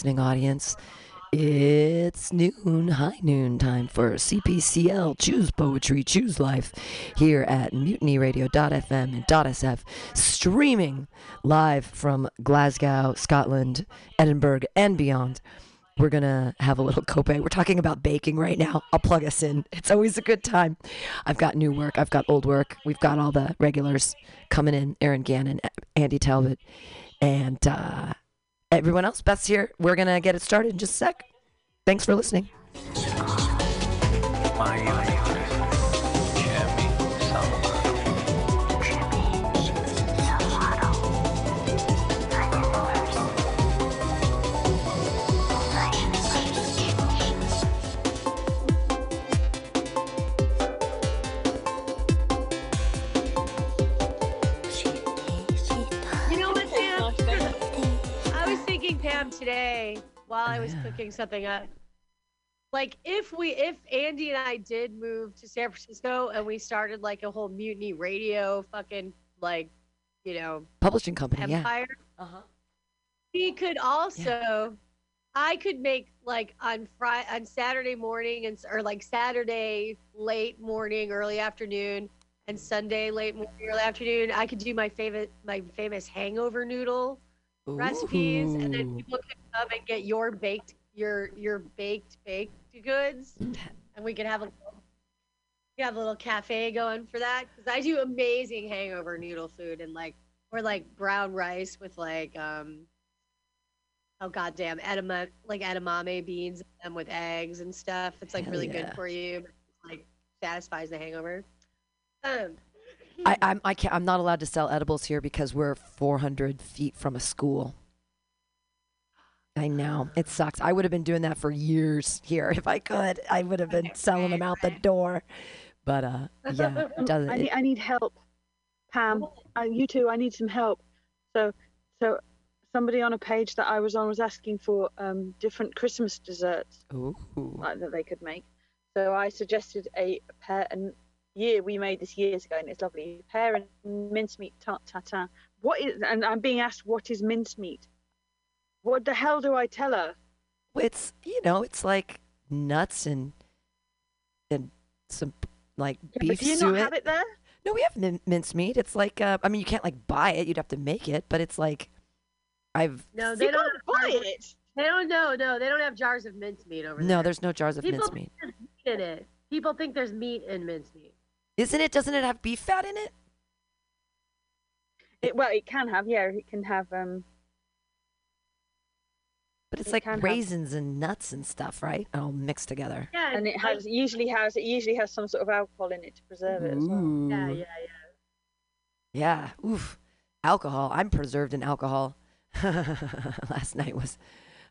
Listening audience. It's noon, high noon time for CPCL Choose Poetry, Choose Life here at mutinyradio.fm and .sf, streaming live from Glasgow, Scotland, Edinburgh, and beyond. We're going to have a little cope. We're talking about baking right now. I'll plug us in. It's always a good time. I've got new work, I've got old work. We've got all the regulars coming in Aaron Gannon, Andy Talbot, and uh, everyone else. Beth's here. We're going to get it started in just a sec. Thanks for listening. Thinking, today while I was Yeah. cooking something up. Like if we, if Andy and I did move to San Francisco and we started like a whole mutiny radio, fucking like, you know, Publishing company, yeah. empire, Uh-huh. we could also, I could make like on Friday, on Saturday morning and or like Saturday late morning, early afternoon, and Sunday late morning, early afternoon. I could do my favorite, my famous hangover noodle recipes, and then people can come and get your baked, your your baked baked goods, and we can have a we have a little cafe going for that because I do amazing hangover noodle food and like or like brown rice with like um oh goddamn edama like edamame beans and with eggs and stuff. It's like Hell really yeah. good for you. Like satisfies the hangover. Um, I, I'm I can't I'm not allowed to sell edibles here because we're 400 feet from a school. I know it sucks. I would have been doing that for years here if I could. I would have been selling them out the door, but uh, yeah, it doesn't. I need, I need help, Pam. Uh, you too. I need some help. So, so somebody on a page that I was on was asking for um, different Christmas desserts Ooh. that they could make. So I suggested a pear and year we made this years ago, and it's lovely. Pear and mincemeat tart tatin. What is? And I'm being asked what is mincemeat. What the hell do I tell her? It's you know it's like nuts and and some like Yeah, but beef do you suet. not have it there? No, we have min- mincemeat. It's like uh, I mean you can't like buy it. You'd have to make it, but it's like I've no, they don't. Have buy jars- it. They don't know. No, they don't have jars of mincemeat over there. no. There's no jars of People mincemeat. think there's meat in it. People think there's meat in mincemeat. Isn't it? Doesn't it have beef fat in it? It well, it can have. Yeah, it can have. Um, But it's It like can have- raisins and nuts and stuff, right? All mixed together. Yeah, and it like- has usually has it usually has some sort of alcohol in it to preserve it as well. Yeah, yeah, yeah. Yeah. Oof. Alcohol. I'm preserved in alcohol. Last night was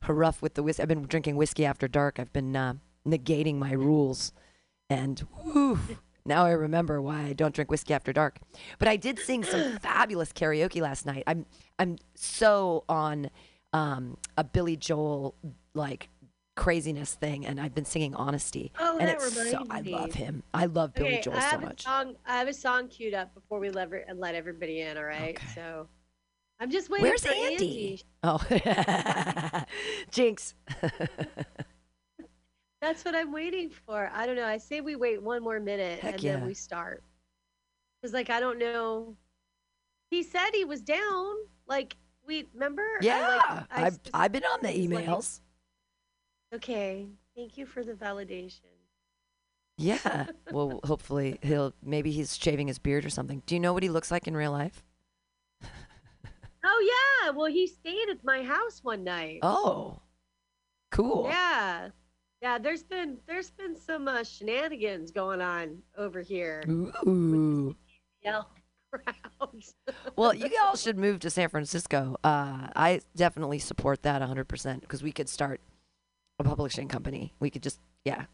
rough with the whiskey. I've been drinking whiskey after dark. I've been uh, negating my rules, and whew, now I remember why I don't drink whiskey after dark. But I did sing some fabulous karaoke last night. I'm I'm so on um, a Billy Joel like craziness thing, and I've been singing Honesty. Oh, and it's so I love him. I love Billy okay, Joel I so much. A song, I have a song queued up before we let, let everybody in. All right, Okay. so I'm just waiting Where's for Andy? Oh, Jinx. That's what I'm waiting for. I don't know. I say we wait one more minute Heck and yeah. then we start. Cause like I don't know. He said he was down. Like we remember. I, yeah, like, I I've I've been on the was like, emails. Okay. Thank you for the validation. Yeah. Well, hopefully he'll maybe he's shaving his beard or something. Do you know what he looks like in real life? Oh yeah. Well, he stayed at my house one night. Oh, cool. Yeah. Yeah, there's been there's been some uh, shenanigans going on over here. Ooh. Yeah. Well, you all should move to San Francisco. Uh, I definitely support that 100% because we could start a publishing company. We could just, yeah,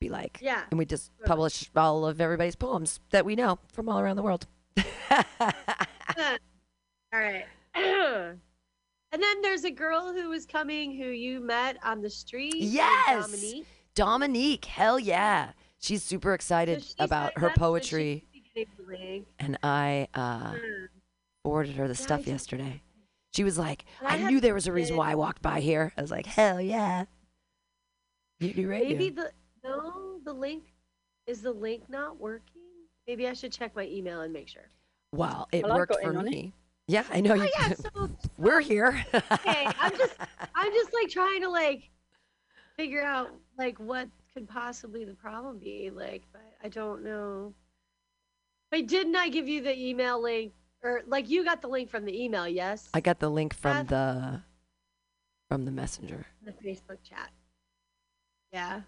be like, yeah. and we just Totally. publish all of everybody's poems that we know from all around the world. All right. and then there's a girl who was coming who you met on the street. Yes! Dominique. Dominique, hell yeah. She's super So excited about said her that's when she poetry. was beginning to link. And I uh, forwarded her the Yeah, I stuff just- yesterday. She was like, I I knew there was a reason why I walked by here. I was like, hell yeah. Mutiny Radio. Maybe the no, the link is the link not working. Maybe I should check my email and make sure. Well, it Well, worked for in it. me. Yeah, I know Oh you. yeah, so We're here. okay, I'm just I'm just like trying to like figure out like what could possibly the problem be. Like, but I don't know. But didn't I give you the email link or like you got the link from the email? Yes, I got the link from the from the messenger. the Facebook chat. Yeah.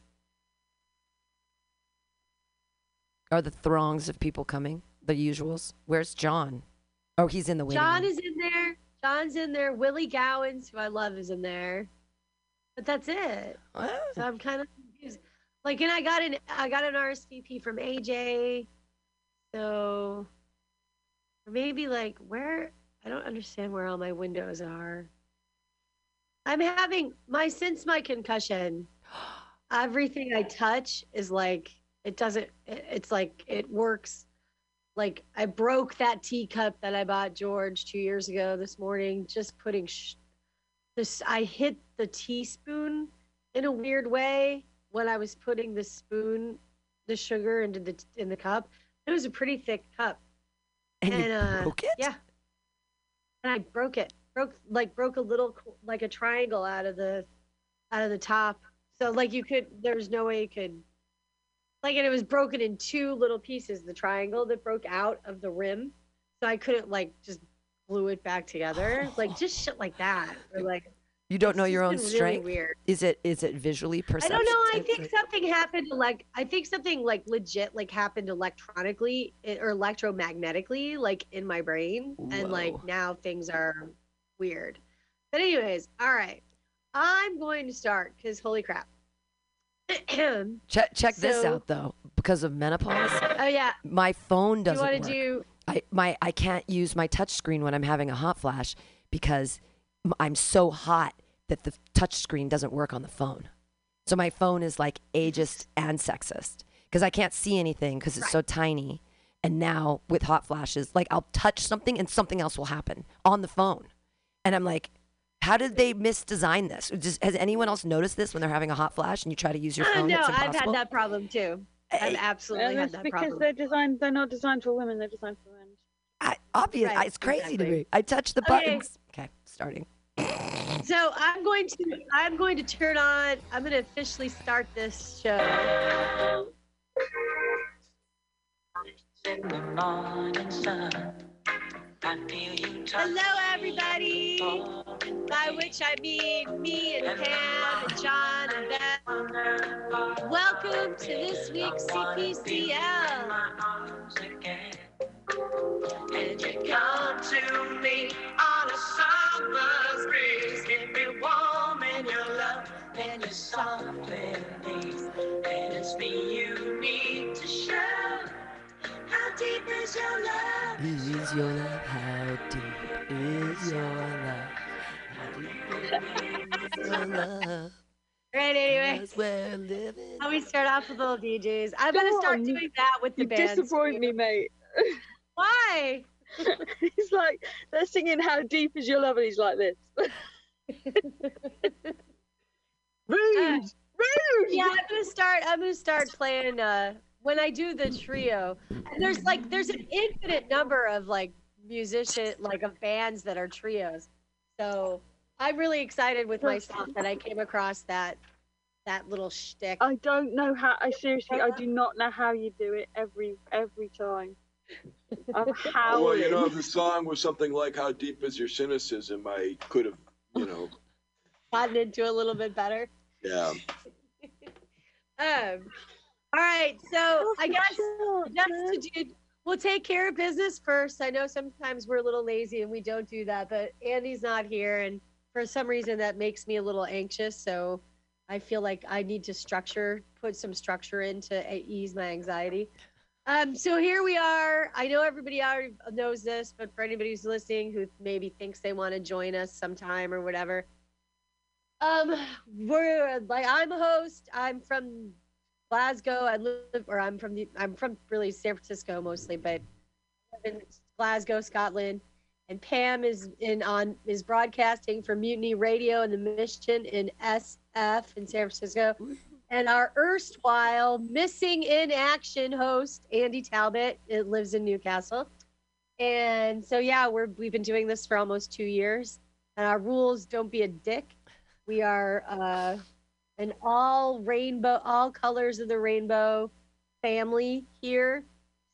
Are the throngs of people coming? The usuals. Where's John? Oh, he's in the waiting John room. is in there. John's in there. Willie Gowans, who I love, is in there. But that's it. What? So I'm kind of confused. Like, and I got an I got an RSVP from AJ. So maybe like where I don't understand where all my windows are. I'm having my since my concussion. Everything I touch is like it doesn't. It, it's like it works. Like I broke that teacup that I bought George two years ago this morning. Just putting sh- this. I hit the teaspoon in a weird way when I was putting the spoon, the sugar into the in the cup. It was a pretty thick cup, And, and, uh, broke it? yeah. and I broke it. Broke like broke a little like a triangle out of the out of the top. So like you could, there's no way you could. Like and it was broken in two little pieces. The triangle that broke out of the rim, so I couldn't like just glue it back together. Like just shit like that. Or like You don't know your own been really strength. weird. Is it is it visually perceptible? I don't know. I think something happened. Like I think something like legit like happened electronically eh, or electromagnetically, like in my brain, and like now things are weird. But anyways, all right. I'm going to start because holy crap. Check check this out though. Because of menopause, Oh yeah, my phone doesn't want work. to do? I my I can't use my touch screen when I'm having a hot flash because I'm so hot that the touch screen doesn't work on the phone. So my phone is like ageist and sexist because I can't see anything because it's so tiny. And now with hot flashes, like I'll touch something and something else will happen on the phone, and I'm like, how did they misdesign this? Just, has anyone else noticed this when they're having a hot flash and you try to use your Uh, phone? no, it's I've had that problem too. I've Eh, absolutely And had that's that because problem. they're designed. They're not designed for women. They're designed for men. I, obvious. Right, it's crazy to me. I touch the Okay. buttons. Okay, starting. So I'm going to I'm going to turn on. I'm going to officially start this show. In the morning sun, Hello, everybody. By which I mean me and Pam and John and Beth. Welcome to this week's CPCL. And you come to me on a summer's breeze. Keep me warm in your love and your softly knees. And it's me you need to show. How deep is your love? Is your love? How deep is your love? How deep is your love? Right, anyway. As we're living. How we start off with little DJs. I'm going to start John, doing that with the You band. disappoint me, mate. Why? he's like they're singing "How Deep Is Your Love," and he's like this. rude, rude. Yeah, I'm gonna start. I'm gonna start playing. Uh, when I do the trio, and there's like there's an infinite number of like musician like of bands that are trios. So I'm really excited with myself that I came across that that little shtick. I don't know how. I seriously, I do not know how you do it every every time. I'm howling. Well, you know, if the song was something like "How Deep Is Your Cynicism," I could have, you know, Gotten into a little bit better. yeah. Um. All right, so I guess just to do, we'll take care of business first. I know sometimes we're a little lazy and we don't do that, but Andy's not here, and for some reason that makes me a little anxious. So I feel like I need to structure, put some structure in to ease my anxiety. Um, so here we are. I know everybody already knows this, but for anybody who's listening who maybe thinks they want to join us sometime or whatever, um, we're like I'm a host. I'm from Glasgow. I live, or I'm from the, I'm from really San Francisco mostly, but in Glasgow, Scotland. and Pam is in on is broadcasting for Mutiny Radio and the Mission in SF in San Francisco. And our erstwhile missing in action host Andy Talbot it lives in Newcastle. And so yeah, we're we've been doing this for almost two years. And our rules don't be a dick. We are uh, an all rainbow, all colors of the rainbow family here.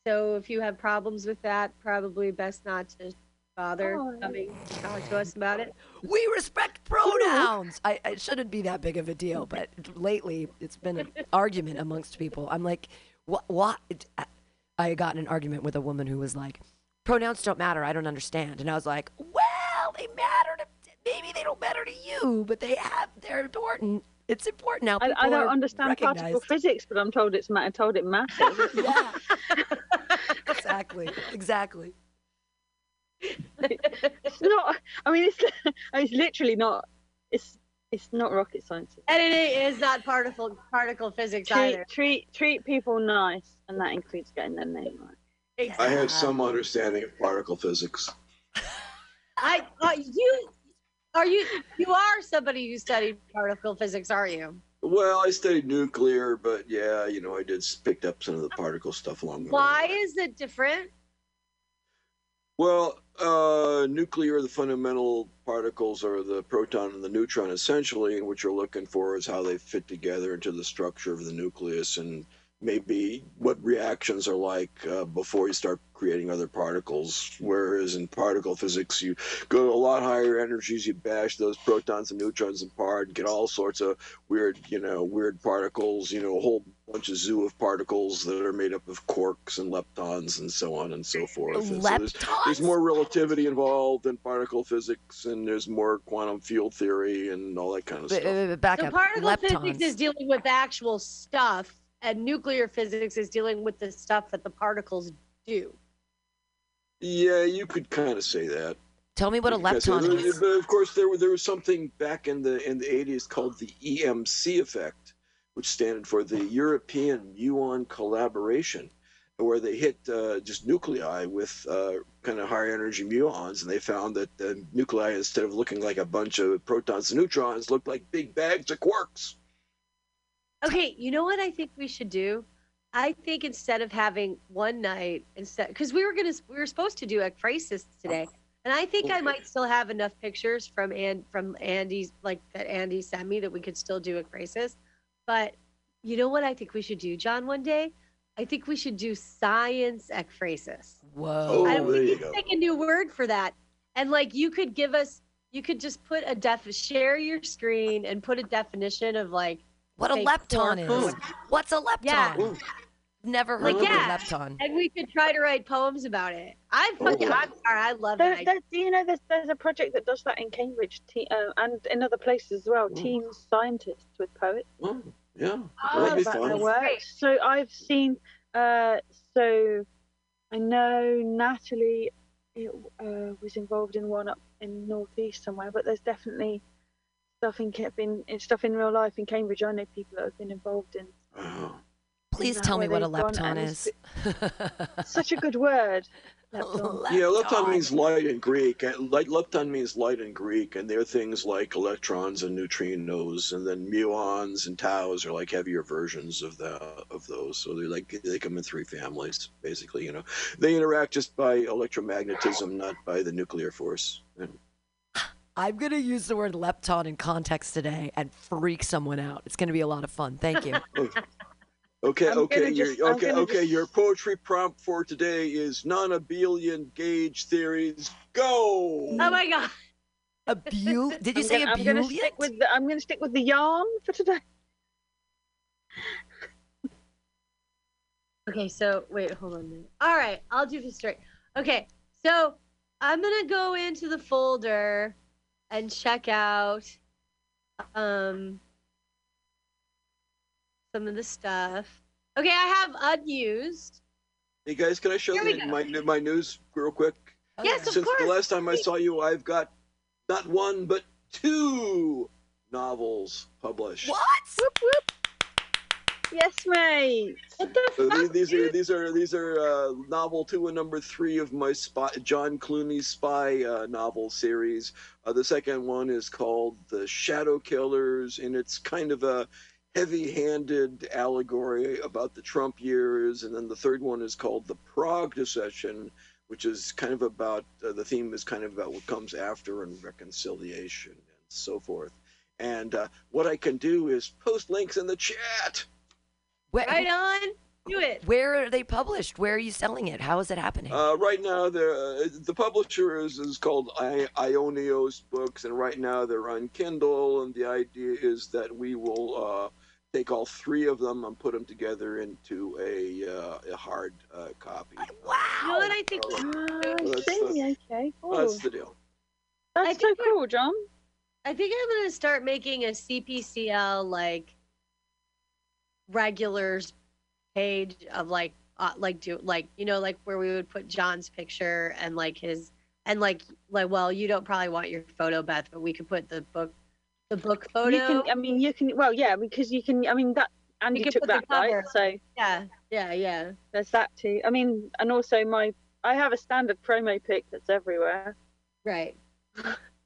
So if you have problems with that, probably best not to bother Oh. coming to talk to us about it. We respect pronouns. I, it shouldn't be that big of a deal, but lately it's been an argument amongst people. I'm like, what? What? I got in an argument with a woman who was like, pronouns don't matter. I don't understand. And I was like, well, they matter to maybe they don't matter to you, but they have. They're important. It's important now. I, I don't are understand particle physics, but I'm told it's ma- told it matters. Yeah. exactly. Exactly. it's not. I mean, it's it's literally not. It's it's not rocket science. And it is not particle particle physics Treat either. treat treat people nice, and that includes getting their name right. I have some understanding of particle physics. I uh, you are you you are somebody who studied particle physics, are you? Well, I studied nuclear, but yeah, you know, I did picked up some of the particle stuff along the Why way. Why is it different? Well, uh, nuclear, the fundamental particles are the proton and the neutron, essentially, and what you're looking for is how they fit together into the structure of the nucleus and maybe what reactions are like uh, before you start creating other particles. Whereas in particle physics, you go to a lot higher energies, you bash those protons and neutrons apart, and get all sorts of weird, you know, weird particles, you know, a whole bunch of zoo of particles that are made up of quarks and leptons and so on and so forth. And so there's- Leptons. there's more relativity involved in particle physics, and there's more quantum field theory and all that kind of But, stuff. uh, back so up. particle Leptons. physics is dealing with actual stuff, and nuclear physics is dealing with the stuff that the particles do. Yeah, you could kind of say that. Tell me what a lepton is. But of course, there, were- there was something back in the in the 80s called the EMC effect, which stood for the European muon collaboration, where they hit uh, just nuclei with uh, kind of high energy muons, and they found that the nuclei, instead of looking like a bunch of protons and neutrons, looked like big bags of quarks. Okay, you know what I think we should do? I think instead of having one night, instead because we were gonna we were supposed to do ekphrasis today, and I think I might still have enough pictures from and from Andy's like that Andy sent me that we could still do ekphrasis. But you know what I think we should do, John? One day, I think we should do science ekphrasis. Whoa. Oh, I, there we you could go. make a new word for that, and like you could give us, you could just put a def, share your screen and put a definition of like what a lepton quark. is. What's a lepton? Yeah. Ooh. Never heard Like, of yeah. a lepton. and we could try to write poems about it. I fucking. I'm sorry, I love There, that. there, do you know there's there's a project that does that in Cambridge te- uh, and in other places as well. Mm. Teen scientists with poets. Oh, yeah, Oh, that'd be fun. work. So I've seen. Uh, so I know Natalie uh, was involved in one up in northeast somewhere, but there's definitely stuff in Ca- in stuff in real life in Cambridge. I know people that have been involved in. Please tell me what a lepton is. Such a good word. lepton. Yeah, lepton means light in Greek. lepton means light in Greek, and they're things like electrons and neutrinos, and then muons and taus are like heavier versions of the of those. So they're like they come in three families, basically. You know, they interact just by electromagnetism, not by the nuclear force. And I'm going to use the word lepton in context today and freak someone out. It's going to be a lot of fun. Thank you. Okay, I'm okay, your just- I'm okay, gonna okay. just- Your poetry prompt for today is non-abelian gauge theories. Go. oh my god. a Abule? Did you I'm say gonna, I'm gonna stick with the, I'm going to stick with the yarn for today. Okay, so wait, hold on a minute. All right, I'll do this straight. Okay, so I'm gonna go into the folder and check out um some of the stuff. Okay, I have unused. Hey guys, can I show Here you my my news real quick? Oh, Yes, of Since course. the last time I saw you, I've got not one but two novels published. What? Yes, mate. What the So fuck? these, these are these are these are uh, novel two and number three of my spy John Clooney's spy uh, novel series. Uh, the second one is called The Shadow Killers, and it's kind of a heavy-handed allegory about the Trump years. And then the third one is called The Prague Decession, which is kind of about uh, the theme is kind of about what comes after and reconciliation and so forth. And uh, what I can do is post links in the chat. Where, Right on. Do it. where are they published? Where are you selling it? How is it happening? Uh, right now, the uh, the publisher is, is called I- Ionios Books, and right now they're on Kindle. And the idea is that we will uh, take all three of them and put them together into a uh, a hard uh, copy. wow. You know I think? Oh. That's see. Okay, cool. That's the deal. That's so cool, John. I think I'm gonna start making a CPCL like regulars page of like uh, like do like you know like where we would put John's picture and like his and like like well you don't probably want your photo Beth but we could put the book the book photo You can. I mean, you can. Well, yeah, because you can. I mean, that Andy can took put the that right. So yeah yeah yeah there's that too. I mean, and also my. I have a standard promo pic that's everywhere. right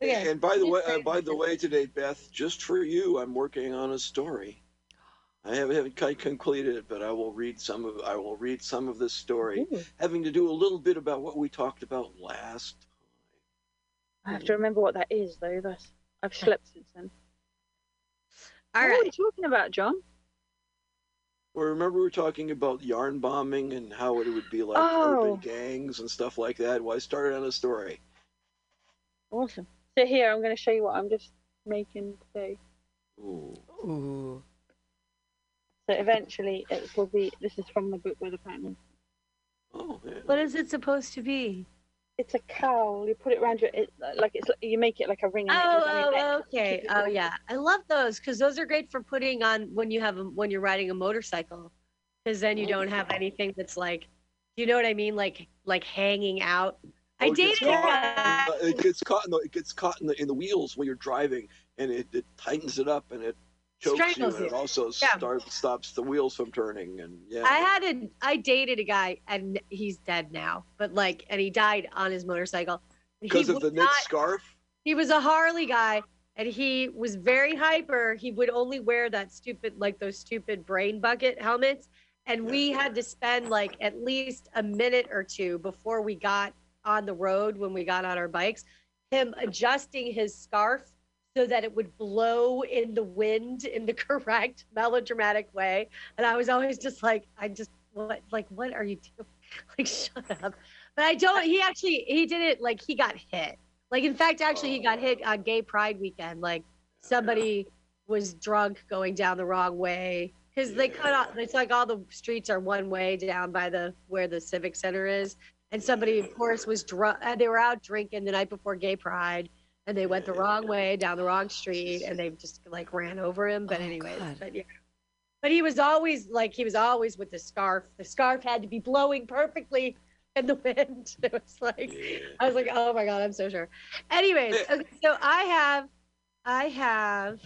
okay And by the way, uh, by the way, today, Beth, just for you, I'm working on a story. I haven't, haven't quite completed it, but I will read some of I will read some of this story, Ooh. having to do a little bit about what we talked about last I have to remember what that is, though. That's I've slept since then. all what are we talking about, John? Well, remember we were talking about yarn bombing and how it would be like Oh. urban gangs and stuff like that. Well, I started on a story. Awesome. So here, I'm going to show you what I'm just making today. Ooh. Ooh. So eventually, it will be. This is from the book with the pattern. Oh, yeah. what is it supposed to be It's a cowl. You put it around your. It, like it's. You make it like a ring. Oh, goes on your neck oh, okay. Oh, warm. yeah. I love those because those are great for putting on when you have a, when you're riding a motorcycle, because then you oh, don't have anything that's like, you know what I mean, like like hanging out. I Oh, it gets dated. caught- a- It gets caught in the it gets caught in the in the wheels when you're driving, and it, it tightens it up and it chokes you, and it also Yeah. starts stops the wheels from turning. And yeah, I had a I dated a guy and he's dead now, but like and he died on his motorcycle. Because of the knit scarf. he was a Harley guy and he was very hyper. He would only wear that stupid, like those stupid brain bucket helmets. And we had to spend like at least a minute or two before we got on the road when we got on our bikes, him adjusting his scarf so that it would blow in the wind in the correct melodramatic way. And I was always just like, I just, what, like, what are you doing? Like, shut up. But I don't, he actually, he did it like he got hit. Like in fact, actually, he got hit on Gay Pride weekend. Like somebody was drunk going down the wrong way because they cut off. It's like all the streets are one way down by the where the civic center is, and somebody, of course, was drunk. Uh, they were out drinking the night before Gay Pride, and they went the wrong way down the wrong street, and they just like ran over him. But Oh, anyways, God. but yeah. But he was always like he was always with the scarf. The scarf had to be blowing perfectly in the wind. It was like Yeah. I was like, oh my god, I'm so sure. Anyways, okay, so I have, I have,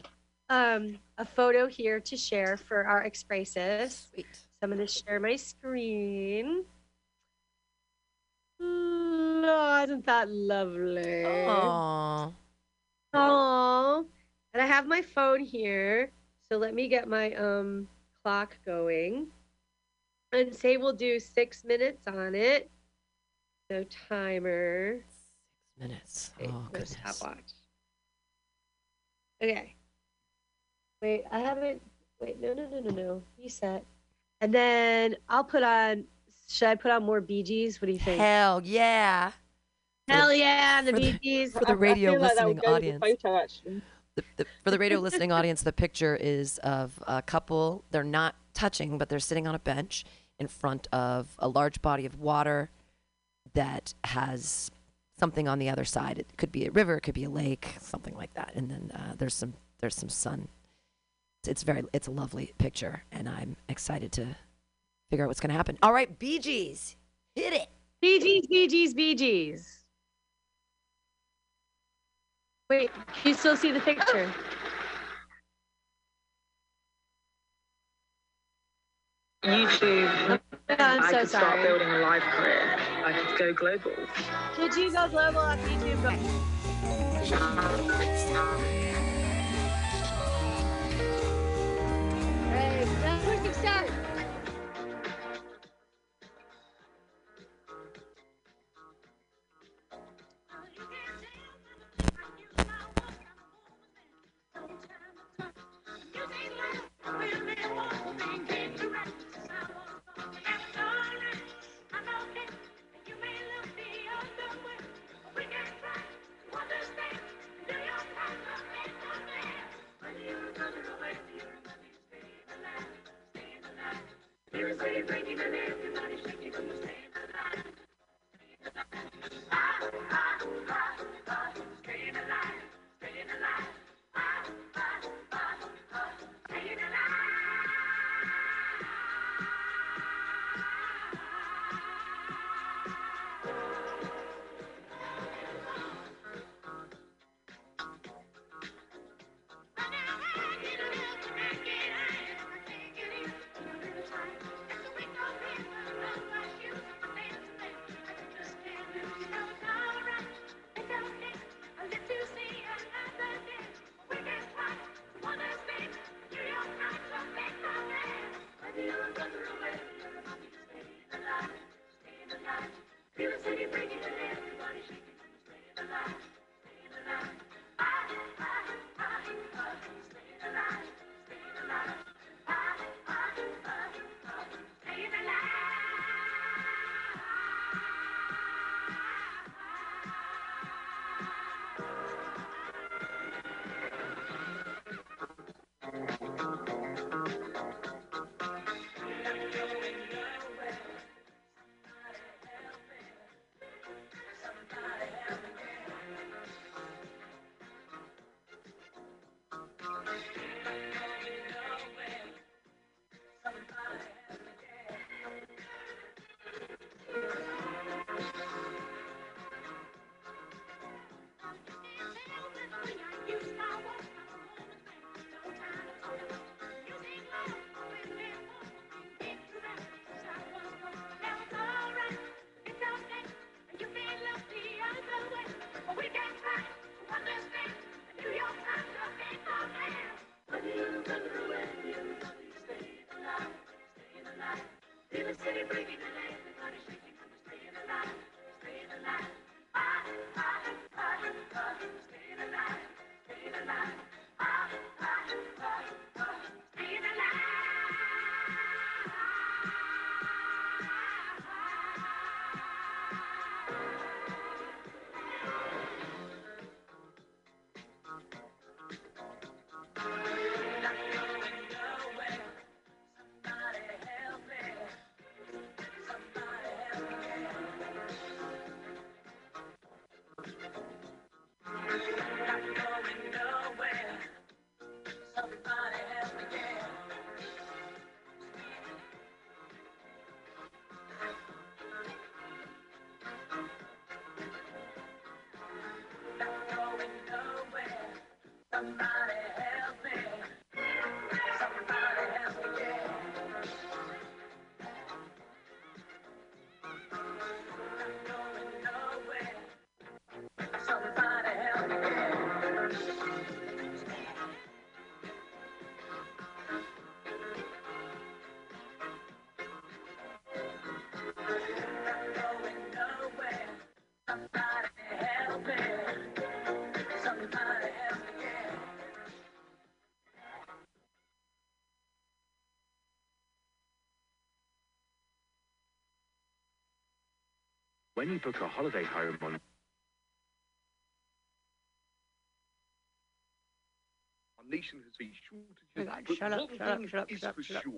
um, a photo here to share for our ekphrasis. Sweet. So I'm gonna share my screen. Oh, isn't that lovely? Aww. Aww. And I have my phone here. So let me get my um clock going. And say we'll do six minutes on it. So timer. Six minutes. Wait, Oh, goodness. stopwatch. Okay. Wait, I haven't. Wait, no, no, no, no, no. Reset. And then I'll put on. Should I put on more Bee Gees? What do you think? Hell yeah. Hell yeah, the for the- Bee Gees. For the I- I radio feel like that would listening go with the audience. The, the, for the radio listening audience, the picture is of a couple. They're not touching, but they're sitting on a bench in front of a large body of water that has something on the other side. It could be a river, it could be a lake, something like that. And then uh, there's some there's some sun. It's, it's very it's a lovely picture, and I'm excited to figure out what's going to happen. All right, Bee Gees, hit it. Bee Gees, Bee Gees, Bee Gees. Wait, you still see the picture? YouTube. I'm I so could start building a live career. I could go global. Could you go global on YouTube? Hey, that's quick start. Pretty pretty pretty. When you book a holiday home on Our nation has faced shortages, Oh my God, shut up, shut up, shut up, shut up, for shut up. sure.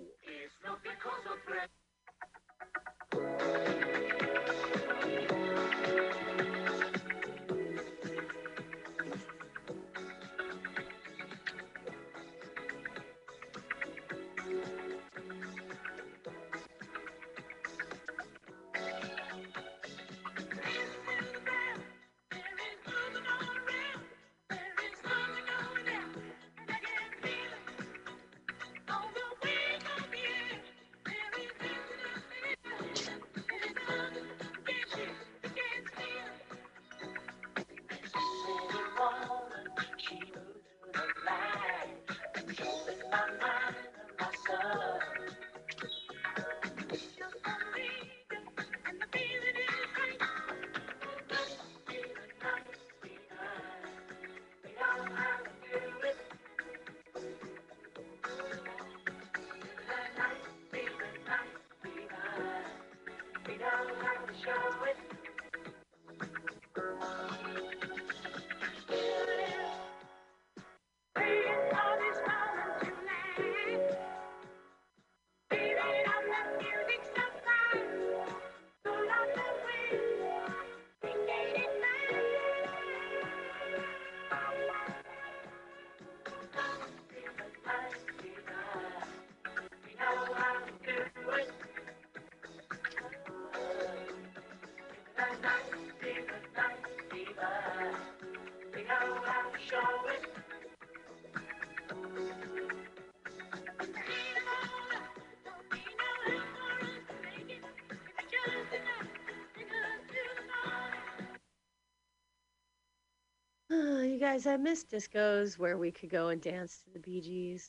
Guys, I miss discos where we could go and dance to the Bee Gees.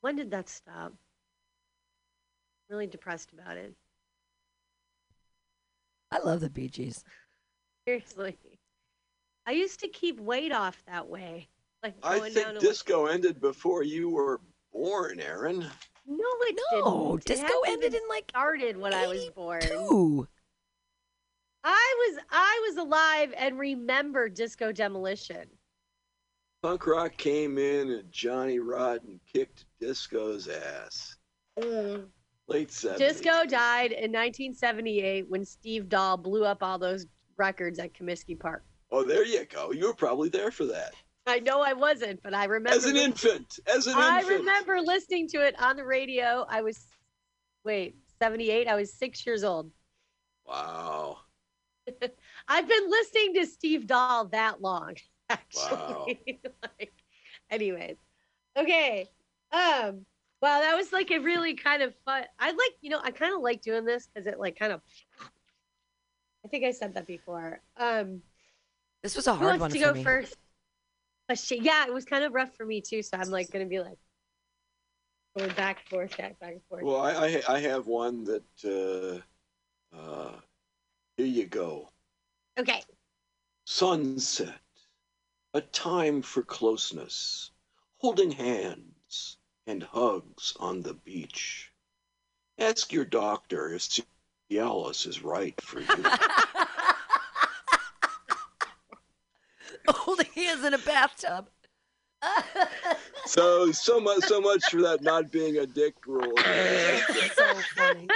When did that stop? Really depressed about it. I love the Bee Gees. Seriously. I used to keep weight off that way. Like I going think down to disco ended before you were born, Aaron. No, it No, didn't. It disco hadn't ended in like started when I was born. two. I was I was alive and remember disco demolition. Punk rock came in and Johnny Rotten kicked disco's ass. Mm. Late 70s. Disco died in 1978 when Steve Dahl blew up all those records at Comiskey Park. Oh, there you go. You were probably there for that. I know I wasn't, but I remember. As an infant. As an I infant. remember listening to it on the radio. I was, wait, 78. I was six years old. Wow. I've been listening to Steve Dahl that long, actually. Wow. like, anyways, okay. Um, wow, that was like a really kind of fun. I like, you know, I kind of like doing this because it like kind of. I think I said that before. Um, This was a who hard wants one to for go me. first? Sh- yeah, it was kind of rough for me too. So I'm like gonna be like going back and forth, back, back and forth. Well, I, I, I have one that, uh, uh, here you go. Okay. Sunset, a time for closeness, holding hands and hugs on the beach. Ask your doctor if Cialis is right for you. Holding hands in a bathtub. so so much so much for that not being a dick rule. so funny.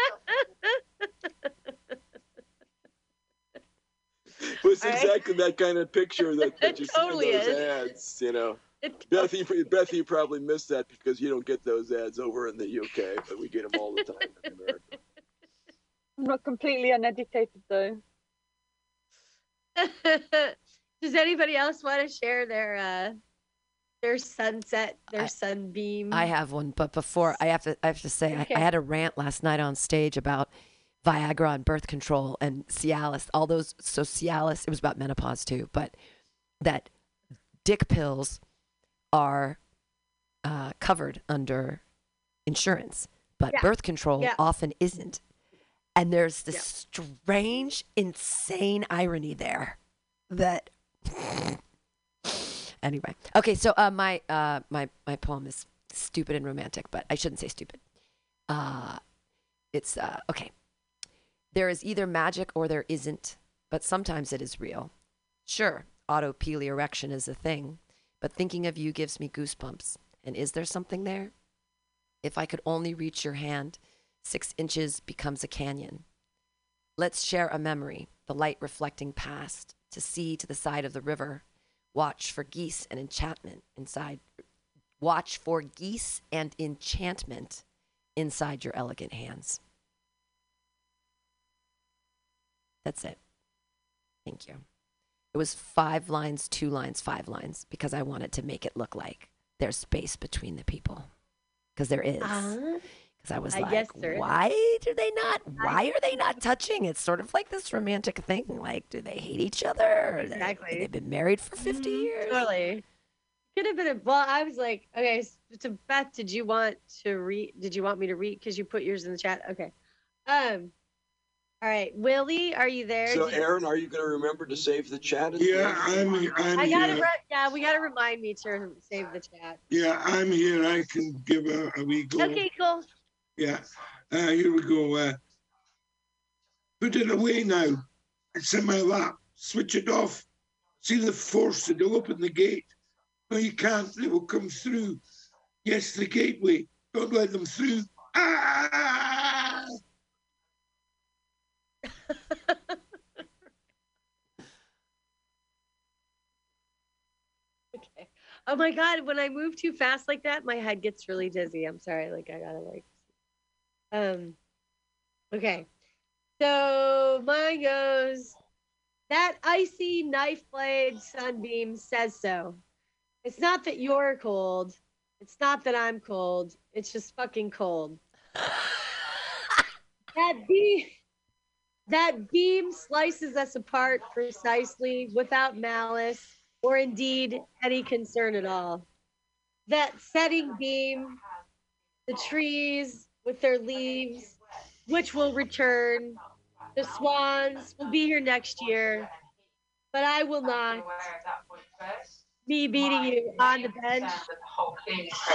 was All right. exactly that kind of picture that, that you totally see in those is. ads. You know, It- Beth, you, Beth, you probably missed that because you don't get those ads over in the UK, but we get them all the time in America. I'm not completely uneducated though. Does anybody else want to share their uh their sunset, their I- sunbeam? I have one, but before I have to, I have to say, I, I had a rant last night on stage about Viagra and birth control and Cialis, all those. So Cialis, it was about menopause too, but that dick pills are uh, covered under insurance, but Yeah. birth control Yeah. often isn't. And there's this Yeah. strange, insane irony there that. anyway, okay. So uh, my uh, my my poem is stupid and romantic, but I shouldn't say stupid. Uh, it's uh, okay. There is either magic or there isn't, but sometimes it is real. Sure, autopele erection is a thing, but thinking of you gives me goosebumps. And is there something there? If I could only reach your hand, six inches becomes a canyon. Let's share a memory, the light reflecting past, to see to the side of the river. Watch for geese and enchantment inside. Watch for geese and enchantment inside your elegant hands. That's it. Thank you. It was five lines, two lines, five lines, because I wanted to make it look like there's space between the people. Because there is. Uh-huh. Because I was I like, guess there is. why do they not? Why are they not touching? It's sort of like this romantic thing. Like, do they hate each other? They- Exactly. They've been married for 50 Mhm, years. Totally. Could have been a well. I was like, okay, so Beth, did you want to read? Did you want me to read? Because you put yours in the chat. Okay. Um. All right, Willie, are you there? So, Aaron, are you going to remember to save the chat? Yeah, end? I'm I'm I gotta. here. Re- yeah, we gotta remind me to save the chat. Yeah, I'm here. I can give a, a wee go. Okay, cool. Yeah. Uh, here we go. Uh, put it away now. It's in my lap. Switch it off. See the force, it'll open the gate. No, you can't. They will come through. Yes, the gateway. Don't let them through. Ah! Okay. Oh my god, when I move too fast like that, my head gets really dizzy. I'm sorry. Like I gotta like um okay. So mine goes that icy knife blade sunbeam says so. It's not that you're cold. It's not that I'm cold. It's just fucking cold. that beam that beam slices us apart precisely without malice or indeed any concern at all. That setting beam, the trees with their leaves, which will return, the swans will be here next year, but I will not. Me beating you on the bench.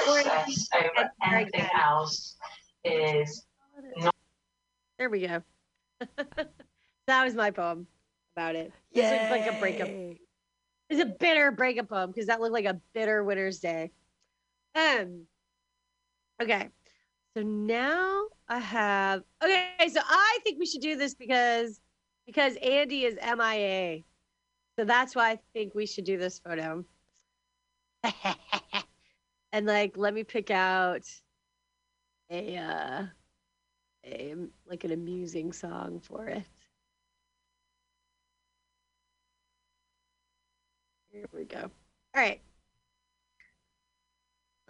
or indeed anything else is There we go. that was my poem about it. This looks like a breakup. It's a bitter breakup poem because that looked like a bitter winter's day. Um. Okay. So now I have. Okay. So I think we should do this because because Andy is MIA. So that's why I think we should do this photo. and like, let me pick out a uh, a like an amusing song for it. Here we go. All right.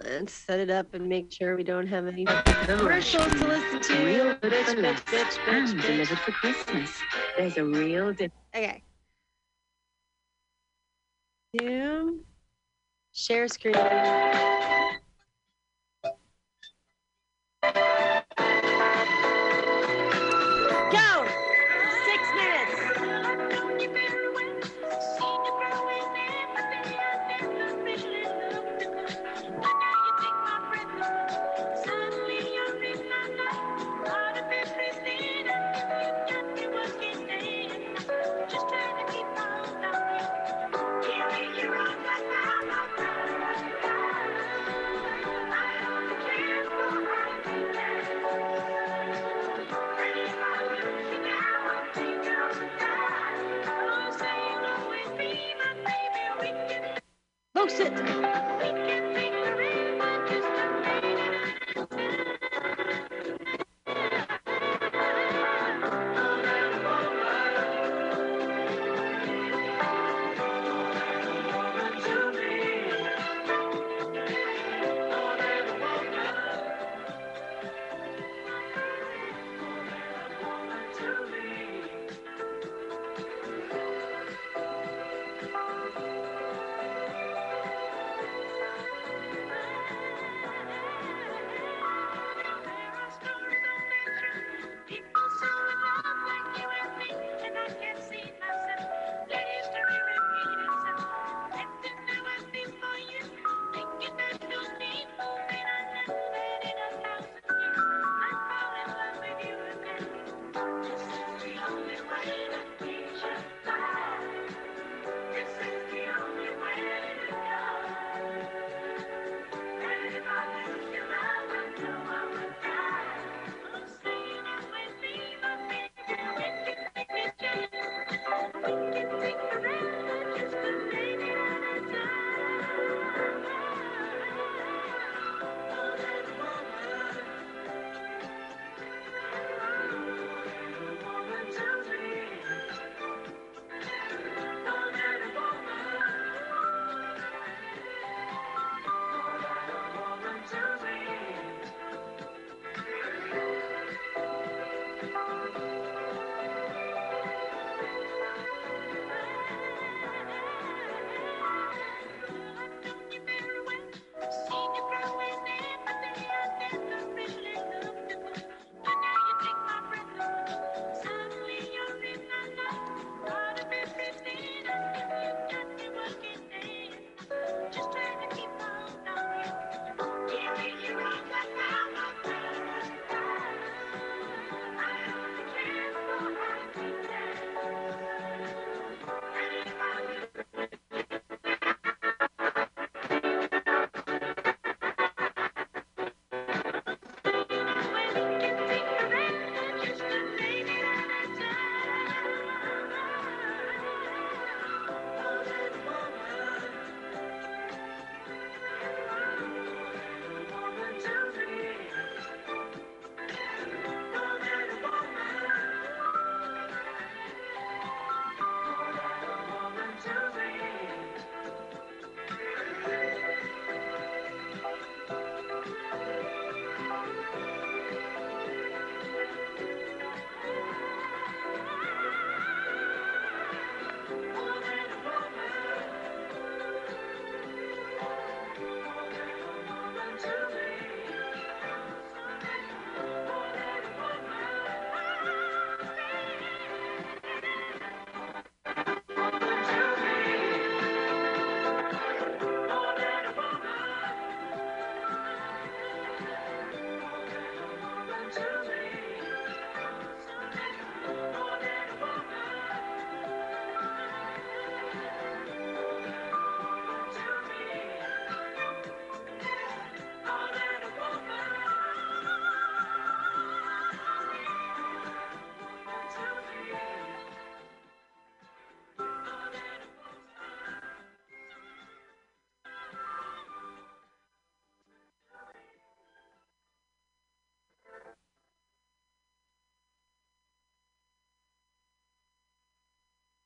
Let's set it up and make sure we don't have any commercials to listen to. Real bitch, bitch, bitch, bitch, delivered for Christmas. There's a real. Okay. Zoom. Share screen.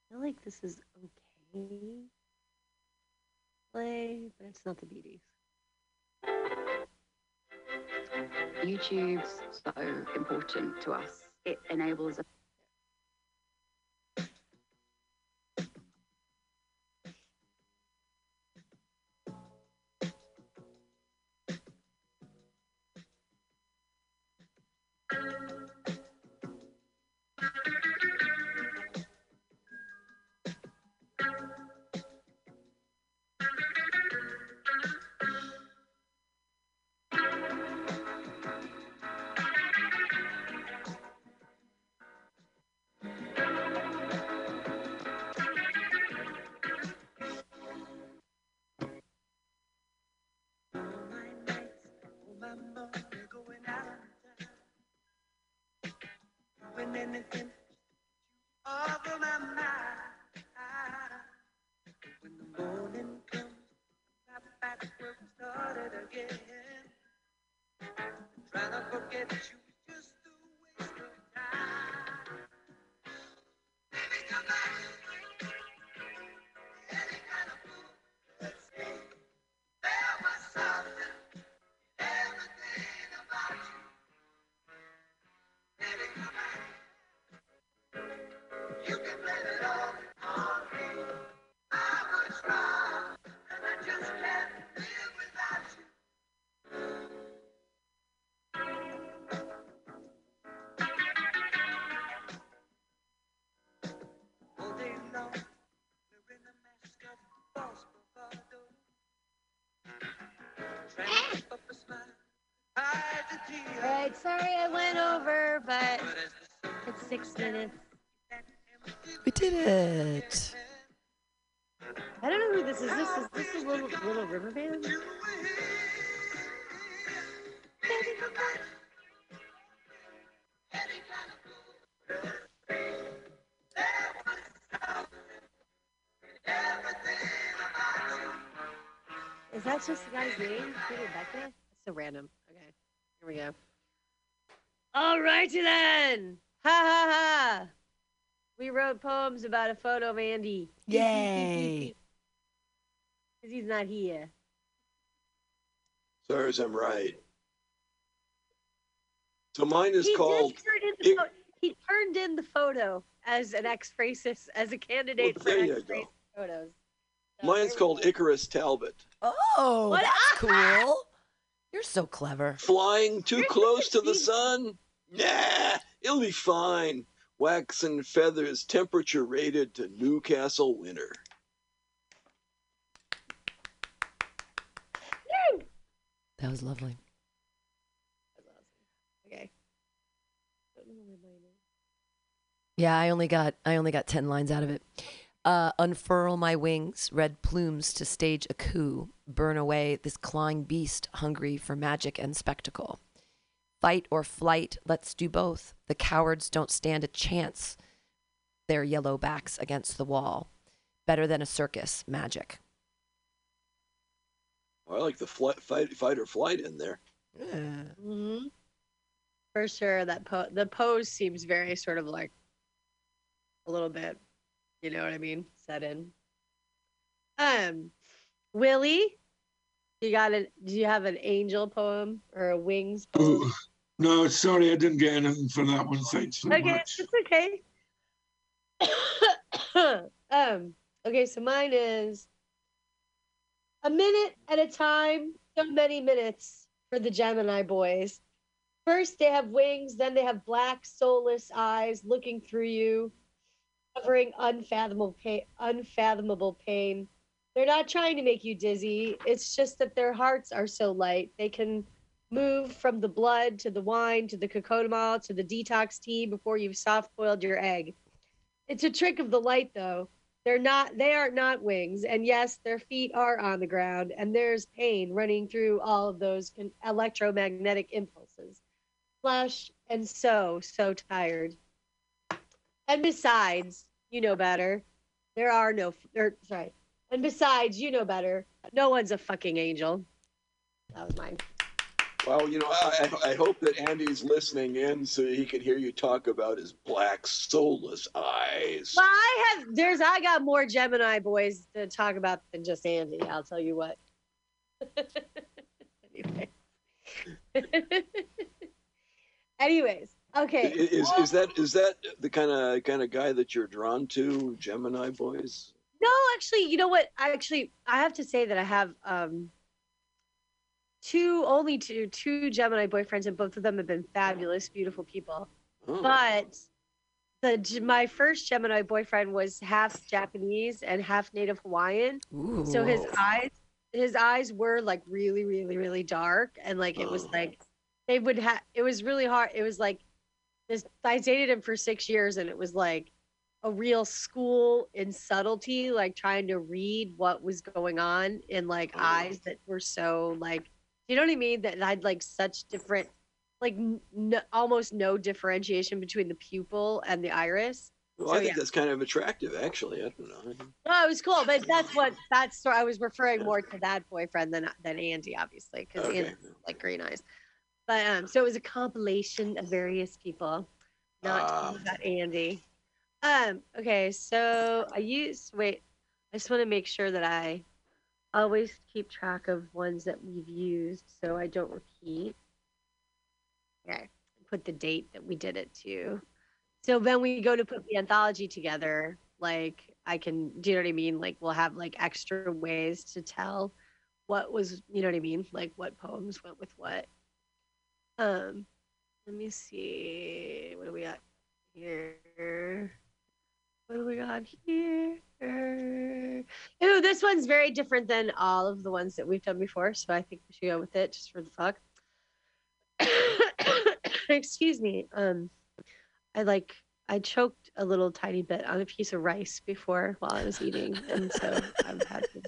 Feel like this is okay. Play, but it's not the beauties. YouTube's so important to us. It enables us six minutes. We did it. I don't know who this is. This is this is Little Little River Band. Is that just the guy's name? Peter Beckett? That's so random. Okay, here we go. All righty then. Ha ha ha. We wrote poems about a photo of Andy. Yay. Because he's not here. As far as I'm right. So mine is he called. Did turn in the pho- he turned in the photo as an ekphrasis, as a candidate Well, for ekphrasis photos. So Mine's called go. Icarus Talbot. Oh, What? that's cool. You're so clever. Flying too You're close to the sun? Nah, it'll be fine. Wax and feathers, temperature rated to Newcastle winter. That was lovely. Okay. Don't know where mine. Yeah, I only got I only got ten lines out of it. Uh, unfurl my wings, red plumes to stage a coup, burn away this clawing beast hungry for magic and spectacle. Fight or flight, let's do both. The cowards don't stand a chance. Their yellow backs against the wall. Better than a circus, magic. I like the flight, fight, fight or flight in there. hmm For sure, that po- the pose seems very sort of like a little bit, you know what I mean, set in. Um, Willie, you got a? Do you have an angel poem or a wings poem? Oh, no, sorry, I didn't get anything for that one. Thanks so okay, much. it's okay. um, okay, so mine is a minute at a time, so many minutes for the Gemini boys. First, they have wings, then they have black, soulless eyes looking through you, covering unfathomable pain. Unfathomable pain. They're not trying to make you dizzy. It's just that their hearts are so light. They can move from the blood to the wine to the cocoa to the detox tea before you've soft boiled your egg. It's a trick of the light, though. They're not. They are not wings, and yes, their feet are on the ground, and there's pain running through all of those electromagnetic impulses. Flush and so so tired. And besides, you know better. There are no. Or, sorry. And besides, you know better. No one's a fucking angel. That was mine. Well, you know, I, I hope that Andy's listening in so he can hear you talk about his black, soulless eyes. Well, I have there's I got more Gemini boys to talk about than just Andy. I'll tell you what. anyway. Anyways, okay. Is is that is that the kind of kind of guy that you're drawn to, Gemini boys? No, actually, you know what? I actually I have to say that I have um two only two two Gemini boyfriends and both of them have been fabulous, beautiful people. Oh. But the my first Gemini boyfriend was half Japanese and half Native Hawaiian. Ooh. So his eyes his eyes were like really really really dark and like it was Oh. like they would have it was really hard. It was like this I dated him for 6 years and it was like a real school in subtlety like trying to read what was going on in like Oh. eyes that were so like you know what I mean that had like such different like n- almost no differentiation between the pupil and the iris. Well, So, I think yeah. that's kind of attractive, actually. I don't know. Oh, it was cool, but that's what that's I was referring more to that boyfriend than than Andy, obviously, because Okay. Andy like green eyes. But um, so it was a compilation of various people, not Ah. about Andy. Um, okay, so I use wait, I just want to make sure that I always keep track of ones that we've used so I don't repeat. Okay, put the date that we did it to. So when we go to put the anthology together, like I can, do you know what I mean? Like we'll have like extra ways to tell what was, you know what I mean? Like what poems went with what. Um, let me see. What do we got here? What do we got here? Ooh, this one's very different than all of the ones that we've done before, so I think we should go with it just for the fuck. Excuse me. Um, I like I choked a little tiny bit on a piece of rice before while I was eating, and so I've had to.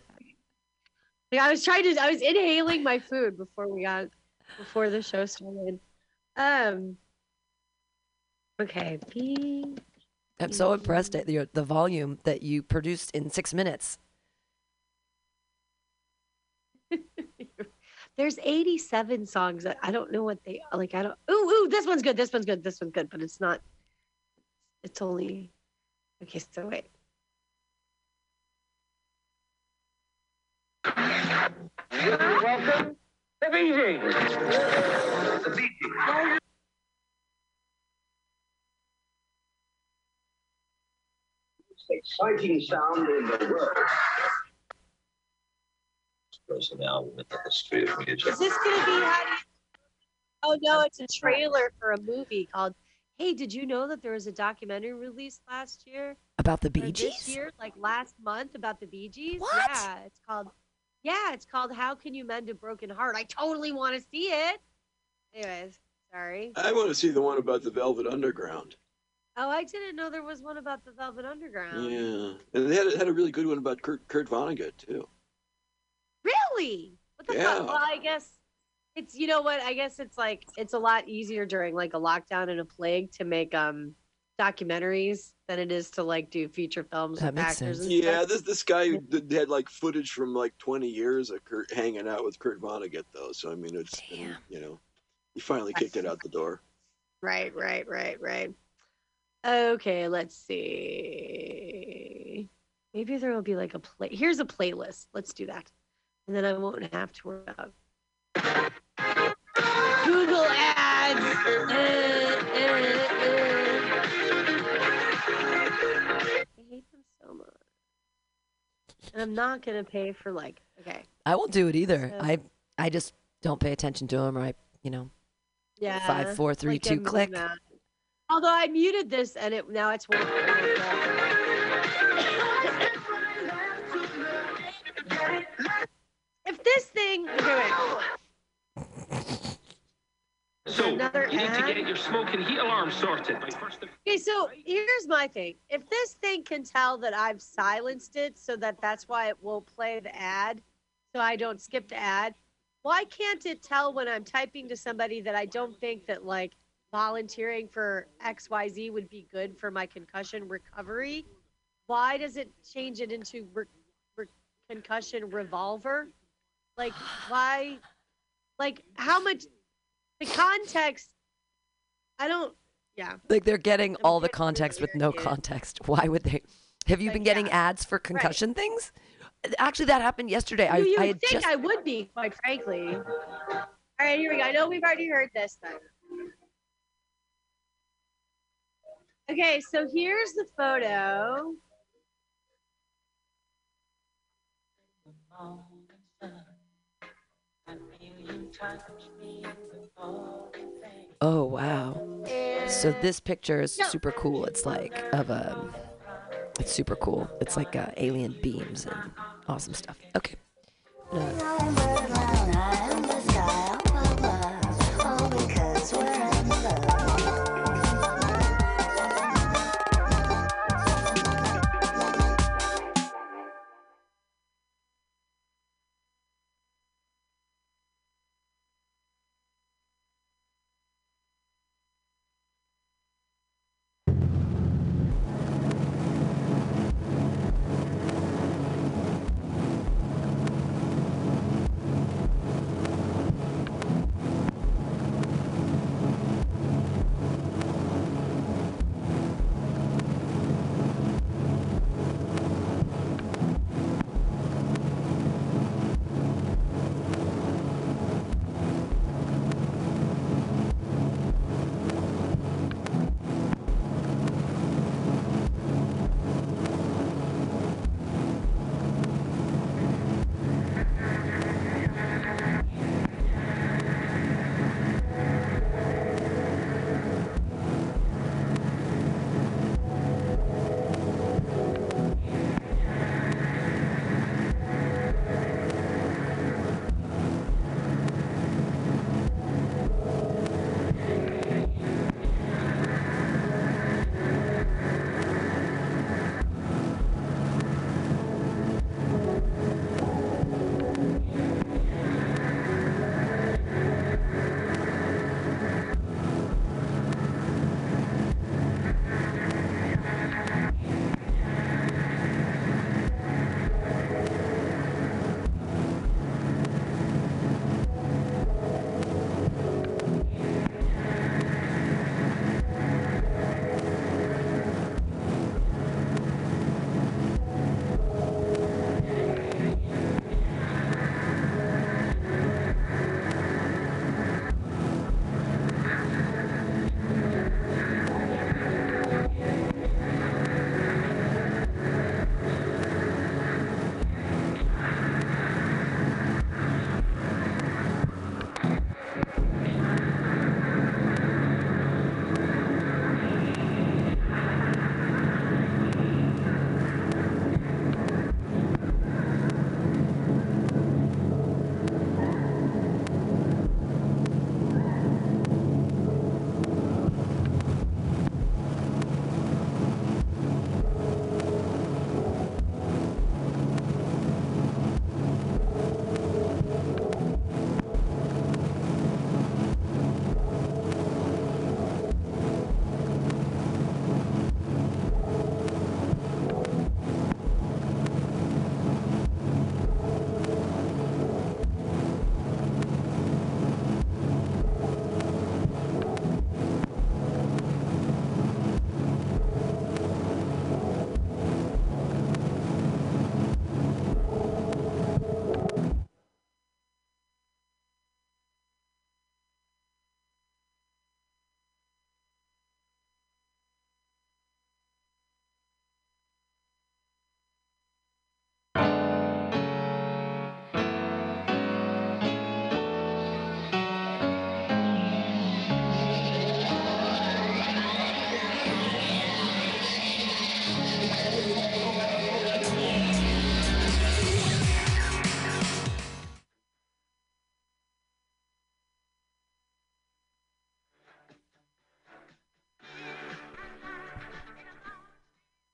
Like I was trying to, I was inhaling my food before we got before the show started. Um. Okay. B. I'm mm-hmm. so impressed at your, the volume that you produced in six minutes. There's 87 songs. that I don't know what they like. I don't. Ooh, ooh, this one's good. This one's good. This one's good. But it's not. It's only. Okay, so wait. Welcome to Bee Gees. The Bee Gees. Exciting sound in the world. Closing album in the history of music. Is this gonna be how do you? Oh no, it's a trailer for a movie called. Hey, did you know that there was a documentary released last year? About the or Bee This year, like last month, about the Bee Gees. What? Yeah, it's called. Yeah, it's called "How Can You Mend a Broken Heart." I totally want to see it. Anyways, sorry. I want to see the one about the Velvet Underground. Oh, I didn't know there was one about the Velvet Underground. Yeah, and they had, had a really good one about Kurt Kurt Vonnegut too. Really? What the Yeah. fuck? Well, I guess it's you know what? I guess it's like it's a lot easier during like a lockdown and a plague to make um documentaries than it is to like do feature films That with makes actors sense. and Yeah, stuff. this this guy who did- had like footage from like 20 years of Kurt hanging out with Kurt Vonnegut though. So I mean, it's been, you know, he finally kicked it out the door. Right, right, right, right. Okay, let's see. Maybe there will be like a play. Here's a playlist. Let's do that, and then I won't have to worry about Google ads. Uh, uh, uh. I hate them so much, and I'm not gonna pay for like. Okay, I won't do it either. So- I I just don't pay attention to them, or I, you know, yeah. five, four, three, like two, click. mad. Although I muted this and it now it's working. if this thing. So, Another you need to get your smoke and heat alarm sorted. Okay, so here's my thing. If this thing can tell that I've silenced it so that that's why it will play the ad, so I don't skip the ad, why can't it tell when I'm typing to somebody that I don't think that like volunteering for XYZ would be good for my concussion recovery? Why does it change it into re- re- concussion revolver? Like, why? Like, how much? the context. I don't. Yeah. Like they're getting I'm all the context with no context. Why would they? Have you Like, been getting yeah, ads for concussion things? Actually, that happened yesterday. I, you you I would think just I would be, quite frankly. All right, here we go. I know we've already heard this then. Okay, so here's the photo. Oh wow. So this picture is No. super cool. It's like of a it's super cool. It's like uh, alien beams and awesome stuff. Okay. Uh,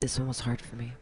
This one was hard for me.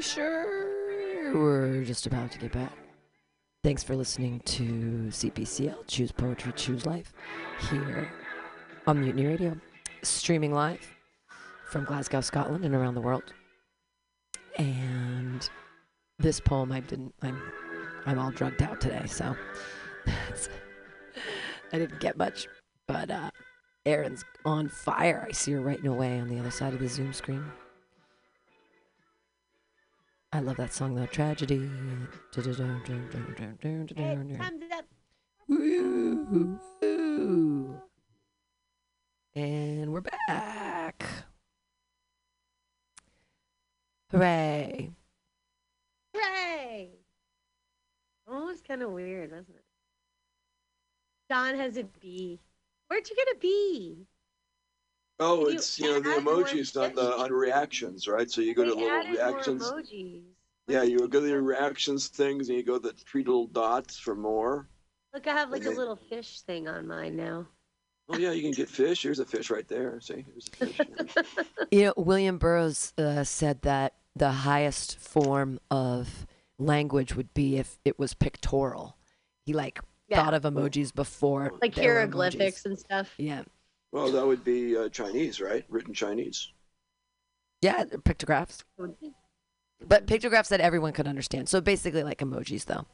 Sure we're just about to get back. Thanks for listening to CPCL, Choose Poetry, Choose Life, here on Mutiny Radio, streaming live from Glasgow, Scotland, and around the world. And this poem, I didn't. I'm, I'm all drugged out today, so I didn't get much. But uh, Erin's on fire. I see her writing away on the other side of the Zoom screen. I love that song though. Tragedy. Hey, time's up. Woo, woo. And we're back. Hooray. Hooray! Oh, was kind of weird, wasn't it? Don has a B. Where'd you get a B? Oh, Can you it's you know the emojis on the on reactions, right? So you go to They little reactions. emojis. Yeah, you go to the reactions things, and you go to the three little dots for more. Look, I have like a they- little fish thing on mine now. Oh yeah, you can get fish. Here's a fish right there. See, here's a fish. You know, William Burroughs uh, said that the highest form of language would be if it was pictorial. He like Yeah. thought of emojis before Like hieroglyphics and stuff. Yeah. Well, that would be uh, Chinese, right? Written Chinese. Yeah, pictographs. But pictographs that everyone could understand. So basically like emojis though.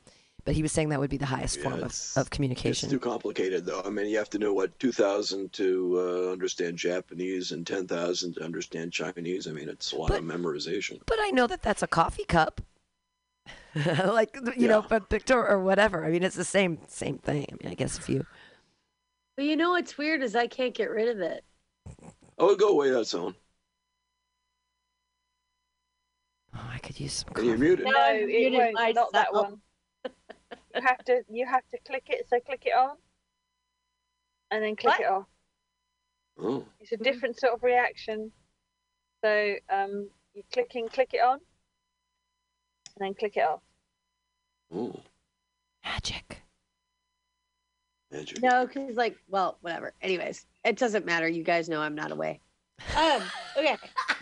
But he was saying that would be the highest form of, it's- of It's communication. too complicated, though. I mean, you have to know what 2,000 to uh, understand Japanese and 10,000 to understand Chinese. I mean, it's a lot of memorization. But I know that that's a coffee cup. like you know, but pictor or whatever. I mean, it's the same same thing. I mean, I guess if you But you know what's weird is I can't get rid of it. Oh, go away, that's on. Oh, I could use some And you're coffee. muted. No, it muted won't. Not that one. You have to. You have to click it. So click it on, and then click What? it off. Oh, It's a different sort of reaction. So um, you click in, click it on, and then click it off. oh, Magic. Magic. No, because like, well, whatever. Anyways, it doesn't matter. You guys know I'm not away. Um. Okay.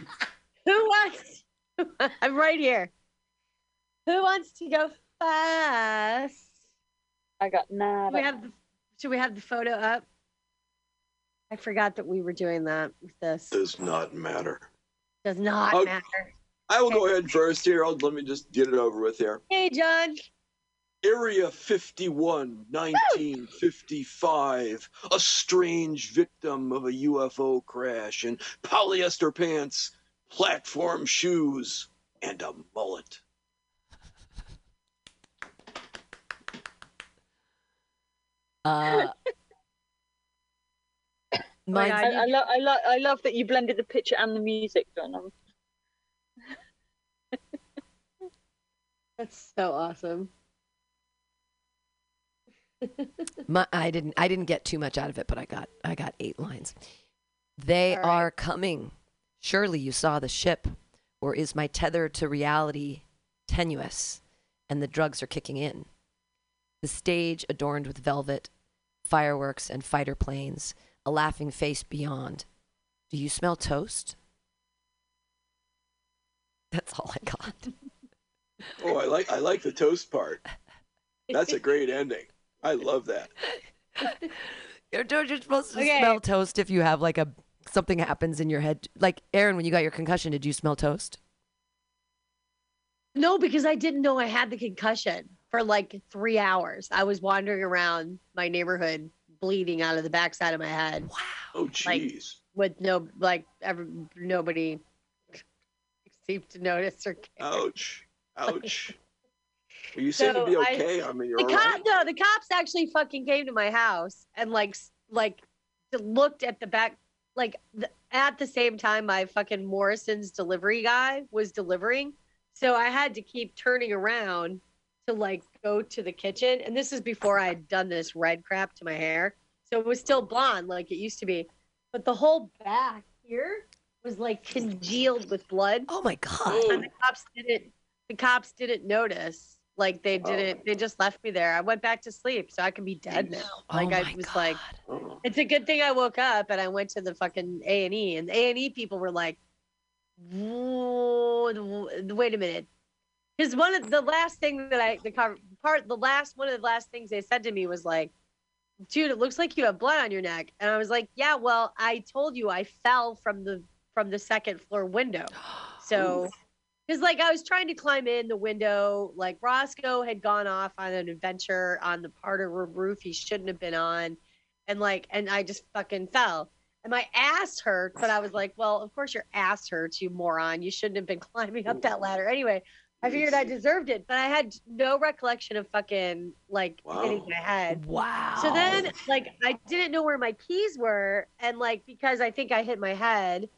Who wants? I'm right here. Who wants to go first? I got Do nada. we have the, should we have the photo up? I forgot that we were doing that with this. Does not matter. Does not Oh. matter. I will go ahead first here. I'll, let me just get it over with here. Hey, John. Area 51, 1955. A strange victim of a UFO crash in polyester pants, platform shoes, and a mullet. Uh, mine's- I, I, lo- I, lo- I love that you blended the picture and the music, John. That's so awesome. My, I didn't I didn't get too much out of it, but I got I got eight lines. They All right. are coming. Surely you saw the ship, or is my tether to reality tenuous, and the drugs are kicking in? The stage adorned with velvet, fireworks and fighter planes, a laughing face beyond. Do you smell toast? That's all I got. Oh, I like I like the toast part. That's a great ending. I love that. You're, you're supposed to Okay. smell toast if you have like a something happens in your head. Like Aaron, when you got your concussion, did you smell toast? No, because I didn't know I had the concussion for like three hours. I was wandering around my neighborhood bleeding out of the backside of my head. Wow. Oh, Like- jeez. with no like ever nobody seemed to notice or care. Ouch. Ouch. Well, you seem So to be okay. I, mean, you're the all cop, right. no, the cops actually fucking came to my house and like like looked at the back like the, at the same time my fucking Morrison's delivery guy was delivering. So I had to keep turning around to like go to the kitchen. And this is before I had done this red crap to my hair. So it was still blonde like it used to be. But the whole back here was like congealed with blood. Oh my god. And the cops didn't the cops didn't notice. Like they didn't oh. they just left me there. I went back to sleep so I can be dead now. Oh like oh I was god. like Oh. it's a good thing I woke up and I went to the fucking A and E, and the A and E people were like, "Whoa, "Wait a minute," because one of the last thing that I the part the last one of the last things they said to me was like, "Dude, it looks like you have blood on your neck," and I was like, "Yeah, well, I told you I fell from the from the second floor window, so." Because like I was trying to climb in the window, like Roscoe had gone off on an adventure on the part of a roof he shouldn't have been on, and like and I just fucking fell. And my ass hurt, but I was like, well, of course your ass hurts, you moron. You shouldn't have been climbing up that ladder. Anyway, I figured I deserved it, but I had no recollection of fucking like hitting my head. Wow. So then, like, I didn't know where my keys were, and like because I think I hit my head,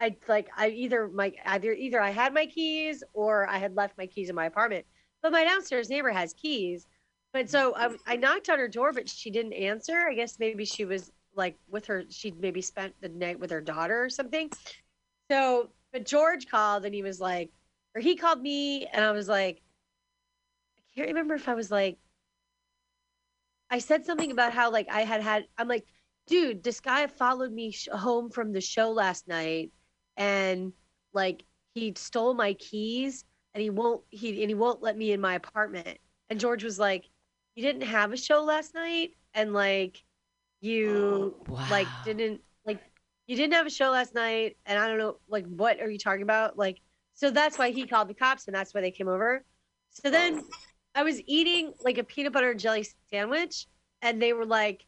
I like I either my either either I had my keys or I had left my keys in my apartment. But my downstairs neighbor has keys, but so I, I knocked on her door, but she didn't answer. I guess maybe she was like with her. She maybe spent the night with her daughter or something. So, but George called and he was like, or he called me, and I was like, I can't remember if I was like. I said something about how like I had had I'm like, dude, this guy followed me sh- home from the show last night and like he stole my keys and he won't he and he won't let me in my apartment. And George was like, "You didn't have a show last night and like you oh, like Wow. didn't like you didn't have a show last night and I don't know like what are you talking about? Like so that's why he called the cops and that's why they came over. So then oh. I was eating like a peanut butter and jelly sandwich, and they were like,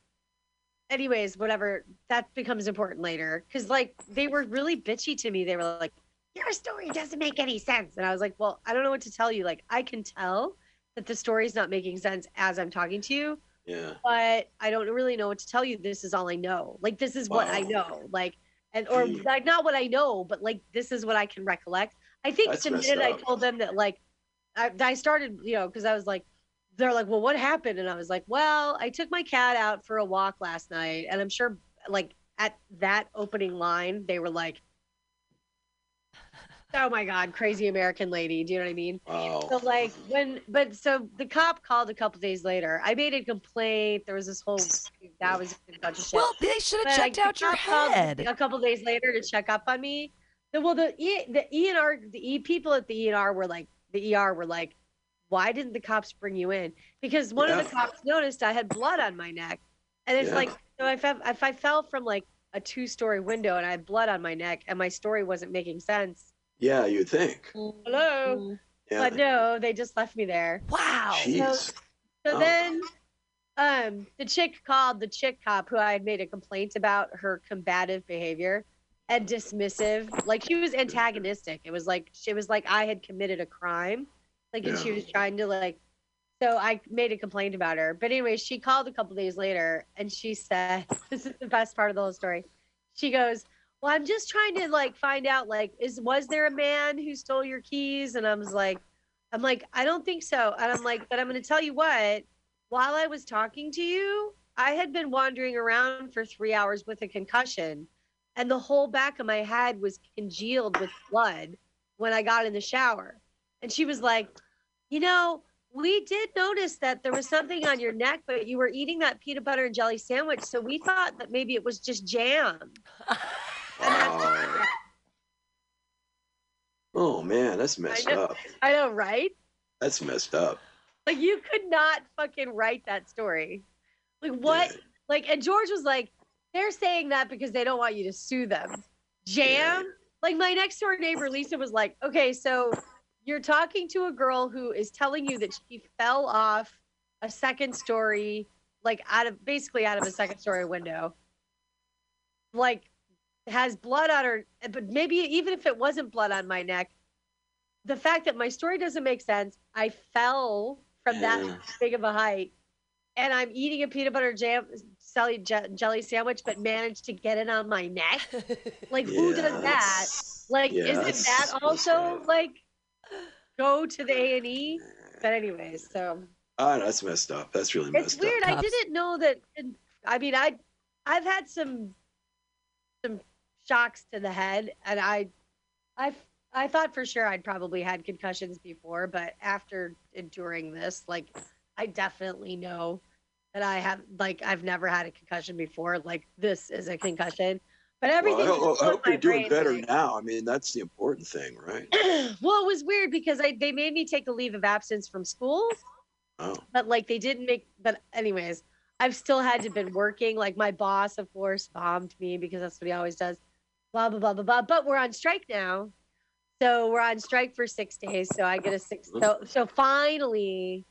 anyways, whatever. That becomes important later. Cause like they were really bitchy to me. They were like, your story doesn't make any sense. And I was like, well, I don't know what to tell you. Like, I can tell that the story's not making sense as I'm talking to you, Yeah. but I don't really know what to tell you. This is all I know. Like, this is what I know. Like, and or Gee. like not what I know, but like this is what I can recollect. I think That's the minute I told them that like I, I started, you know, because I was like, they're like, well, what happened? And I was like, well, I took my cat out for a walk last night, and I'm sure, like at that opening line, they were like, oh my god, crazy American lady. Do you know what I mean? Wow. So like when, but so the cop called a couple days later. I made a complaint. There was this whole that was a bunch of shit. Well, they should have checked like, out your head. A couple days later to check up on me. The, well, the E the E and R the E people at the E and R were like the ER were like, why didn't the cops bring you in? Because one of the cops noticed I had blood on my neck, and it's Yeah. like so if I, if I fell from like a two story window and I had blood on my neck and my story wasn't making sense. Yeah, you'd think. Hello, Yeah. but no, they just left me there. Wow. Jeez. So Oh. then um the chick called the chick cop who I had made a complaint about her combative behavior and dismissive. Like she was antagonistic. It was like she was like I had committed a crime. Like and she was trying to like so I made a complaint about her. But anyway, she called a couple days later and she said, This is the best part of the whole story. She goes, Well, I'm just trying to like find out like is was there a man who stole your keys? And I was like, I'm like, I don't think so. And I'm like, but I'm going to tell you what, while I was talking to you, I had been wandering around for three hours with a concussion, and the whole back of my head was congealed with blood when I got in the shower. And she was like, You know, we did notice that there was something on your neck, but you were eating that peanut butter and jelly sandwich. So we thought that maybe it was just jam. Wow. Oh man, that's messed know. up. I know, right? That's messed up. Like you could not fucking write that story. Like what? Yeah. Like and George was like, they're saying that because they don't want you to sue them. Jam? Like my next door neighbor Lisa was like, okay, so you're talking to a girl who is telling you that she fell off a second story, like out of basically out of a second story window. Like has blood on her, but maybe even if it wasn't blood on my neck, the fact that my story doesn't make sense. I fell from Yeah. that big of a height, and I'm eating a peanut butter jam jelly, jelly sandwich, but managed to get it on my neck. Like, who does that? Like, yeah, isn't that also like go to the A and E? But anyways, so Ah, that's messed up. That's really messed it's weird. up. I didn't know that. I mean, I I've had some some shocks to the head, and I I I thought for sure I'd probably had concussions before, but after enduring this, like I definitely know that I have like I've never had a concussion before. Like this is a concussion, but everything. Well, I, hope- I hope you're doing better like- now. I mean, that's the important thing, right? well, it was weird because I, they made me take a leave of absence from school, Oh, but like they didn't make. But anyways, I've still had to been working. Like my boss, of course, bombed me because that's what he always does. Blah blah blah blah blah. But we're on strike now, so we're on strike for six days. So I get a six. So mm-hmm. so finally,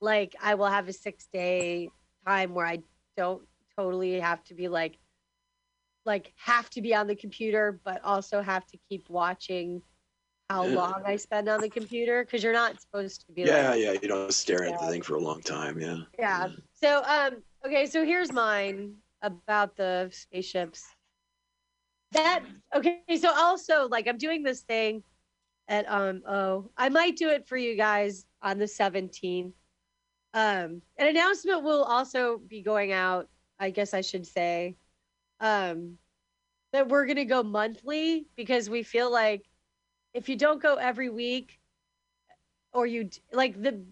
like I will have a six day time where I don't totally have to be like like have to be on the computer, but also have to keep watching how Yeah. long I spend on the computer because you're not supposed to be yeah, like yeah. You don't stare at the thing for a long time. Yeah. yeah. So um okay, so here's mine about the spaceships. That okay, so also like I'm doing this thing at um oh, I might do it for you guys on the 17th. Um an announcement will also be going out, I guess I should say. Um that we're going to go monthly because we feel like if you don't go every week or you like the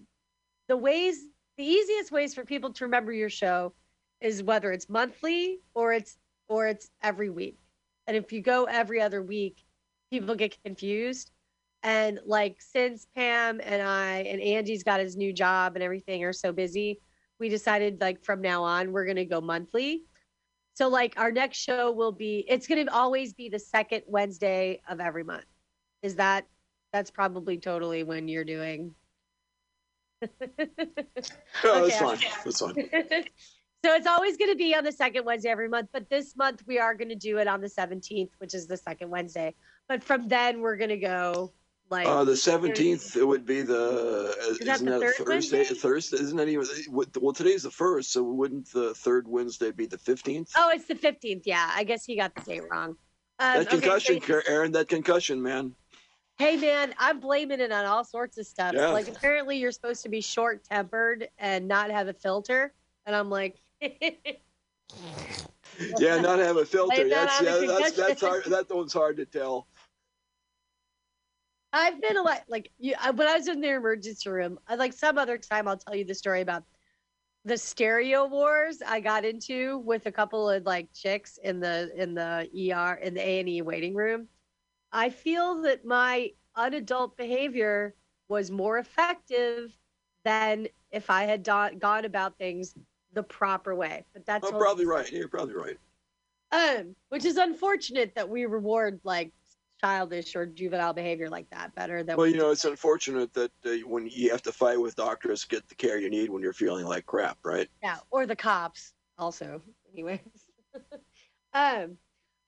the ways the easiest ways for people to remember your show is whether it's monthly or it's or it's every week. And if you go every other week people get confused. And like since pam and i and andy's got his new job and everything are so busy we decided like from now on we're going to go monthly so like our next show will be it's going to always be the second wednesday of every month is that that's probably totally when you're doing Oh, that's Okay. fine. That's fine. so it's always going to be on the second Wednesday every month, but this month we are going to do it on the 17th, which is the second Wednesday. But from then we're going to go like Uh, the seventeenth it would be the Is that isn't the that third Thursday? Wednesday? Thursday isn't that even? Well, today's the first, so wouldn't the third Wednesday be the fifteenth? Oh, it's the 15th. Yeah, I guess he got the date wrong. Um, that okay, so- concussion, Aaron. That concussion, man. hey man, I'm blaming it on all sorts of stuff. Yeah. Like apparently you're supposed to be short tempered and not have a filter, and I'm like. Yeah, not have a filter. That's yeah, that's that's hard. That one's hard to tell. I've been a lot like you. I, when I was in the emergency room, I, like some other time, I'll tell you the story about the stereo wars I got into with a couple of like chicks in the in the ER in the A and E waiting room. I feel that my unadult behavior was more effective than if I had do- gone about things the proper way. But that's I'm probably right. You're probably right. um, which is unfortunate that we reward like childish or juvenile behavior like that better than Well, you know, it's unfortunate that uh, when you have to fight with doctors, get the care you need when you're feeling like crap, right? Yeah, or the cops also. Anyways. um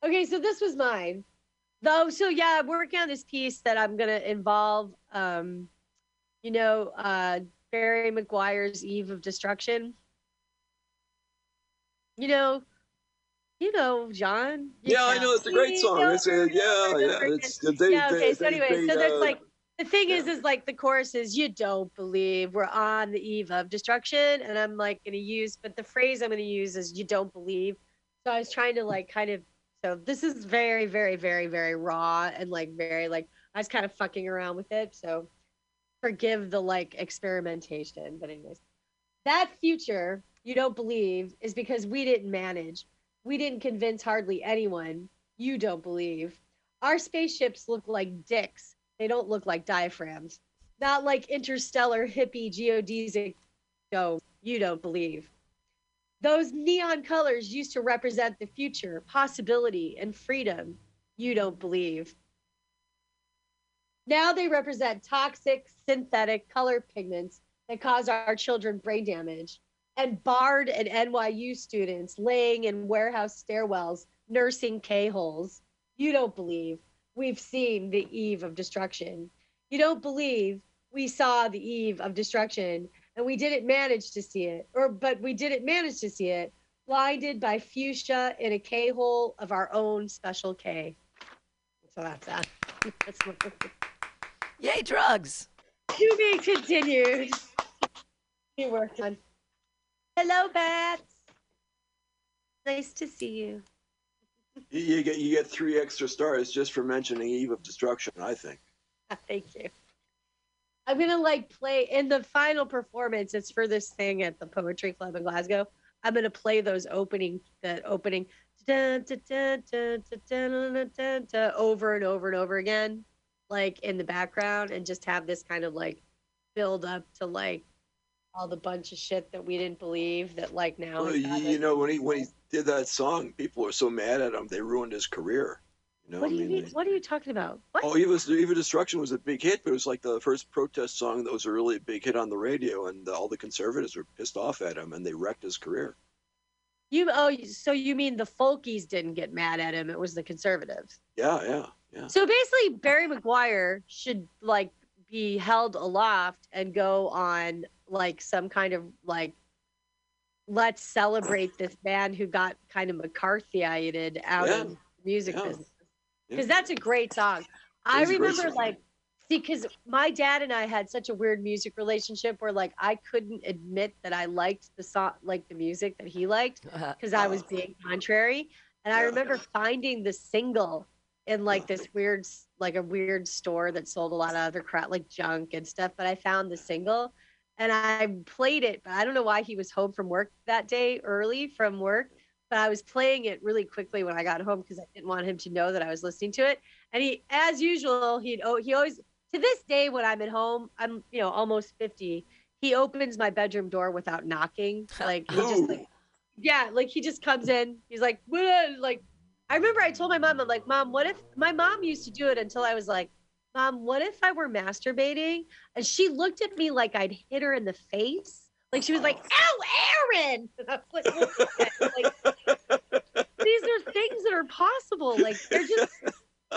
okay, so this was mine. Though so yeah, I'm working on this piece that I'm gonna involve um you know uh Barry McGuire's Eve of Destruction. You know, you know, John. you Yeah, I know it's a great song. know, It's a, yeah, yeah. It's they, yeah, okay. they, so anyway, they, so there's uh, like the thing is, is like the chorus is "You don't believe we're on the eve of destruction," and I'm like going to use, but the phrase I'm going to use is "You don't believe." So I was trying to like kind of. So this is very, very, very, very raw and like very like I was kind of fucking around with it. So forgive the like experimentation, but anyways, that future you don't believe is because we didn't manage. We didn't convince hardly anyone. You don't believe. Our spaceships look like dicks. They don't look like diaphragms. Not like interstellar hippie geodesic dome. You don't believe. Those neon colors used to represent the future, possibility, and freedom. You don't believe. Now they represent toxic synthetic color pigments that cause our children brain damage. And Bard and NYU students laying in warehouse stairwells nursing K holes. You don't believe we've seen the eve of destruction. You don't believe we saw the eve of destruction and we didn't manage to see it, or but we didn't manage to see it, blinded by fuchsia in a K hole of our own special K. So that's that. That's Yay, drugs. to be continued. You worked on. Hello, Bats. Nice to see you. You get you get three extra stars just for mentioning Eve of Destruction, I think. Thank you. I'm gonna like play in the final performance. It's for this thing at the Poetry Club in Glasgow. I'm gonna play those opening that opening over and over and over again, like in the background, and just have this kind of like build up to like all the bunch of shit that we didn't believe that like now. Well, you, know when he when he did that song, people were so mad at him they ruined his career. You know, what do you mean, mean? What are you talking about? What? Oh, Eve of, Eve of Destruction was a big hit, but it was like the first protest song that was a really big hit on the radio, and all the conservatives were pissed off at him, and they wrecked his career. You oh, so you mean the folkies didn't get mad at him? It was the conservatives. Yeah, yeah, yeah. So basically, Barry McGuire should like be held aloft and go on like some kind of like let's celebrate this band who got kind of McCarthyited out Yeah. of music Yeah. business Yeah. because that's a great song. I is a great remember song. like see because my dad and I had such a weird music relationship where like I couldn't admit that I liked the song like the music that he liked uh-huh. because I was being contrary. And I remember finding the single in like this weird, like a weird store that sold a lot of other crap, like junk and stuff. But I found the single and I played it, but I don't know why he was home from work that day early from work. But I was playing it really quickly when I got home because I didn't want him to know that I was listening to it. And he, as usual, he'd oh, he always to this day when I'm at home, I'm you know almost fifty. He opens my bedroom door without knocking, like he just like yeah, like he just comes in. He's like, "What?" like, I remember I told my mom, I'm like, Mom, what if my mom used to do it until I was like, Mom, what if I were masturbating? And she looked at me like I'd hit her in the face. Like she was like, oh. Ow, Aaron! And I was like, like, these are things that are possible. Like they're just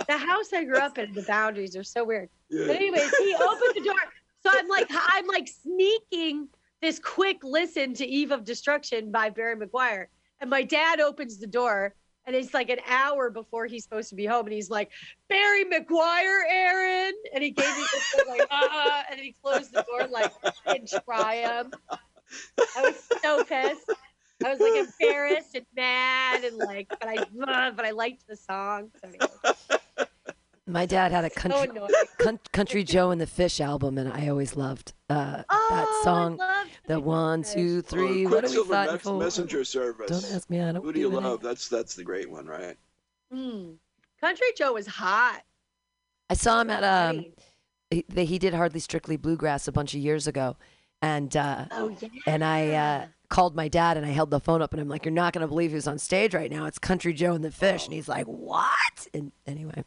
the house I grew up in, the boundaries are so weird. Yeah. But anyways, he opened the door. So I'm like, I'm like sneaking this quick listen to Eve of Destruction by Barry McGuire. And my dad opens the door and it's like an hour before he's supposed to be home. And he's like, Barry McGuire, Aaron. And he gave me this like, uh, and he closed the door like in triumph. I was so pissed. I was like embarrassed and mad and like, but I, but I liked the song. So anyway, My dad had a country annoying. Coun- Country Joe and the Fish album, and I always loved uh, Oh, that I song. loved The one, two, three. Or what are we Quicksilver fighting for? Messenger Service. Don't ask me. I don't know. Who do you give a love? That's that's the great one, right? Mm. Country Joe was hot. I saw him at um. He, he did hardly strictly bluegrass a bunch of years ago, and uh, Oh yeah. and I uh, called my dad and I held the phone up and I'm like, "You're not gonna believe who's on stage right now. It's Country Joe and the Fish." And he's like, "What?" And anyway,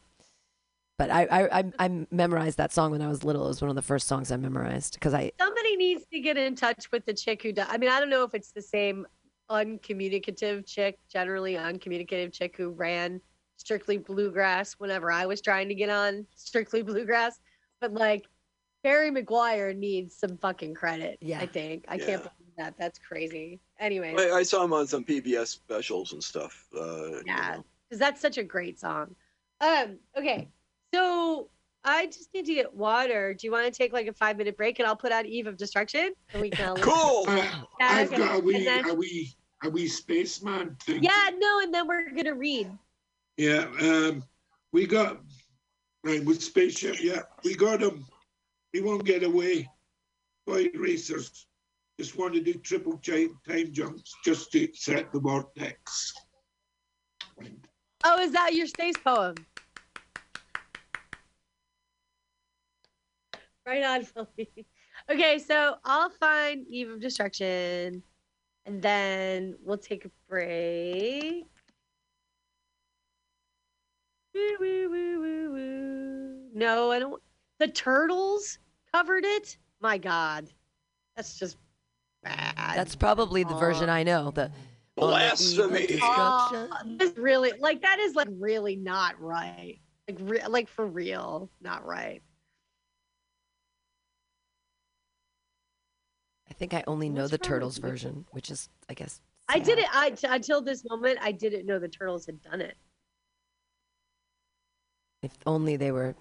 but I I, I, I memorized that song when I was little. It was one of the first songs I memorized because I Somebody needs to get in touch with the chick who does. I mean, I don't know if it's the same uncommunicative chick, generally uncommunicative chick who ran Strictly Bluegrass whenever I was trying to get on Strictly Bluegrass, but like Barry McGuire needs some fucking credit. Yeah. I think I Yeah. can't believe that. That's crazy. Anyway, I, I saw him on some PBS specials and stuff. Uh, you Yeah, know. because that's such a great song. Um, okay, so I just need to get water. Do you want to take like a five minute break and I'll put out Eve of Destruction and we can? Cool. Uh, Yeah, I've okay. got a wee, And then- a wee, a wee spaceman thing. Yeah, no, and then we're gonna read. Yeah, um, we got right with spaceship. Yeah, we got him. He won't get away. Boy racers just want to do triple time time jumps just to set the vortex. Oh, is that your space poem? Right on, Philly. Okay, so I'll find Eve of Destruction, and then we'll take a break. Woo, woo, woo, woo, woo. No, I don't. The turtles covered it. My God, that's just bad. that's probably the version I know. The On the eve Blasphemy. destruction. Oh, this really like that is like really not right. Like re- like for real, not right. Think I only know the turtles version, which is, I guess. I did it. I t- until this moment, I didn't know the turtles had done it. If only they were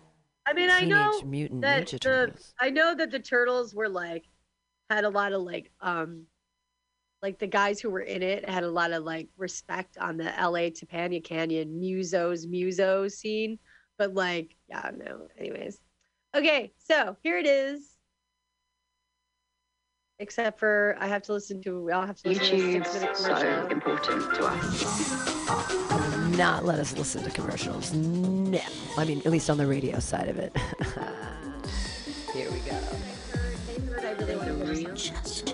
I mean, I know Mutant that Ninja the I know that the turtles were like had a lot of like um like the guys who were in it had a lot of like respect on the LA Topanga Canyon musos muso scene, but like yeah no. Anyways, okay, so here it is. Except for I have to listen to I'll have to listen to a YouTube's six minute so important to us. not let us listen to commercials. No. I mean, at least on the radio side of it. Here we go. I really want to listen.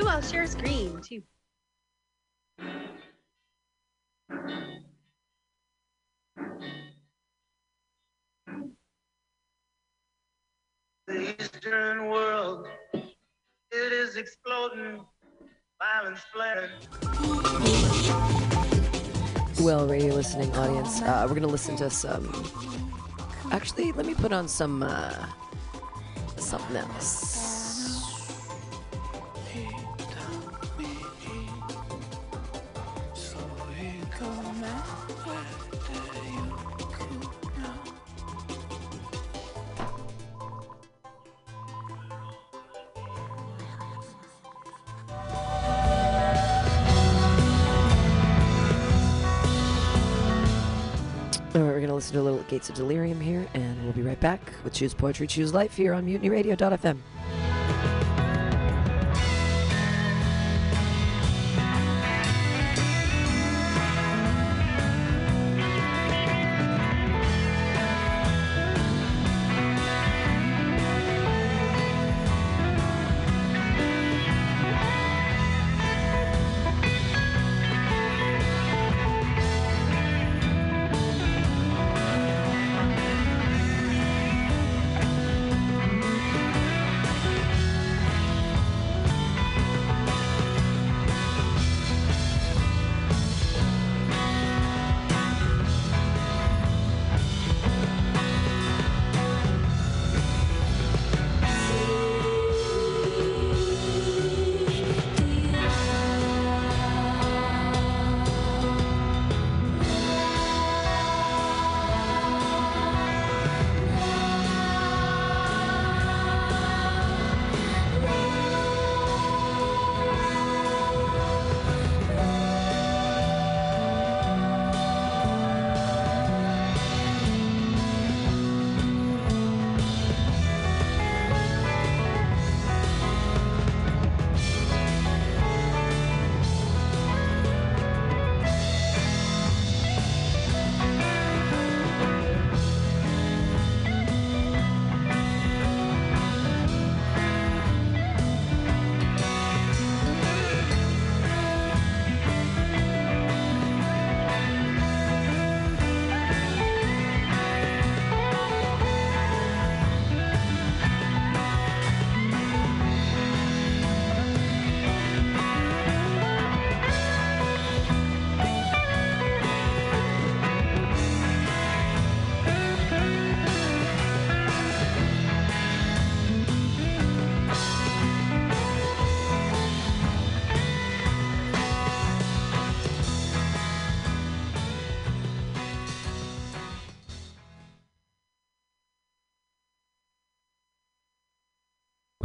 Ooh, I'll share a screen too. The Eastern world, it is exploding, violence flaring. Well, radio listening audience, uh, we're going to listen to some. Actually, let me put on some. Uh, something else. Listen to little Gates of Delirium here, and we'll be right back with Choose Poetry, Choose Life here on MutinyRadio.fm.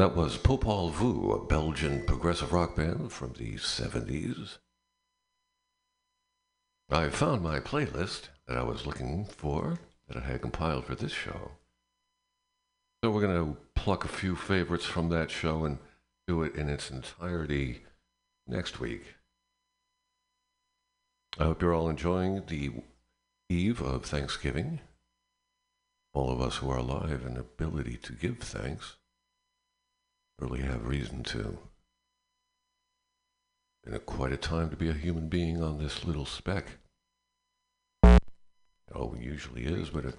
That was Popol Vuh, a Belgian progressive rock band from the 70s. I found my playlist that I was looking for, that I had compiled for this show. So we're going to pluck a few favorites from that show and do it in its entirety next week. I hope you're all enjoying the eve of Thanksgiving. All of us who are alive and ability to give thanks really have reason to. Been a quite a time to be a human being on this little speck. It usually is, but it,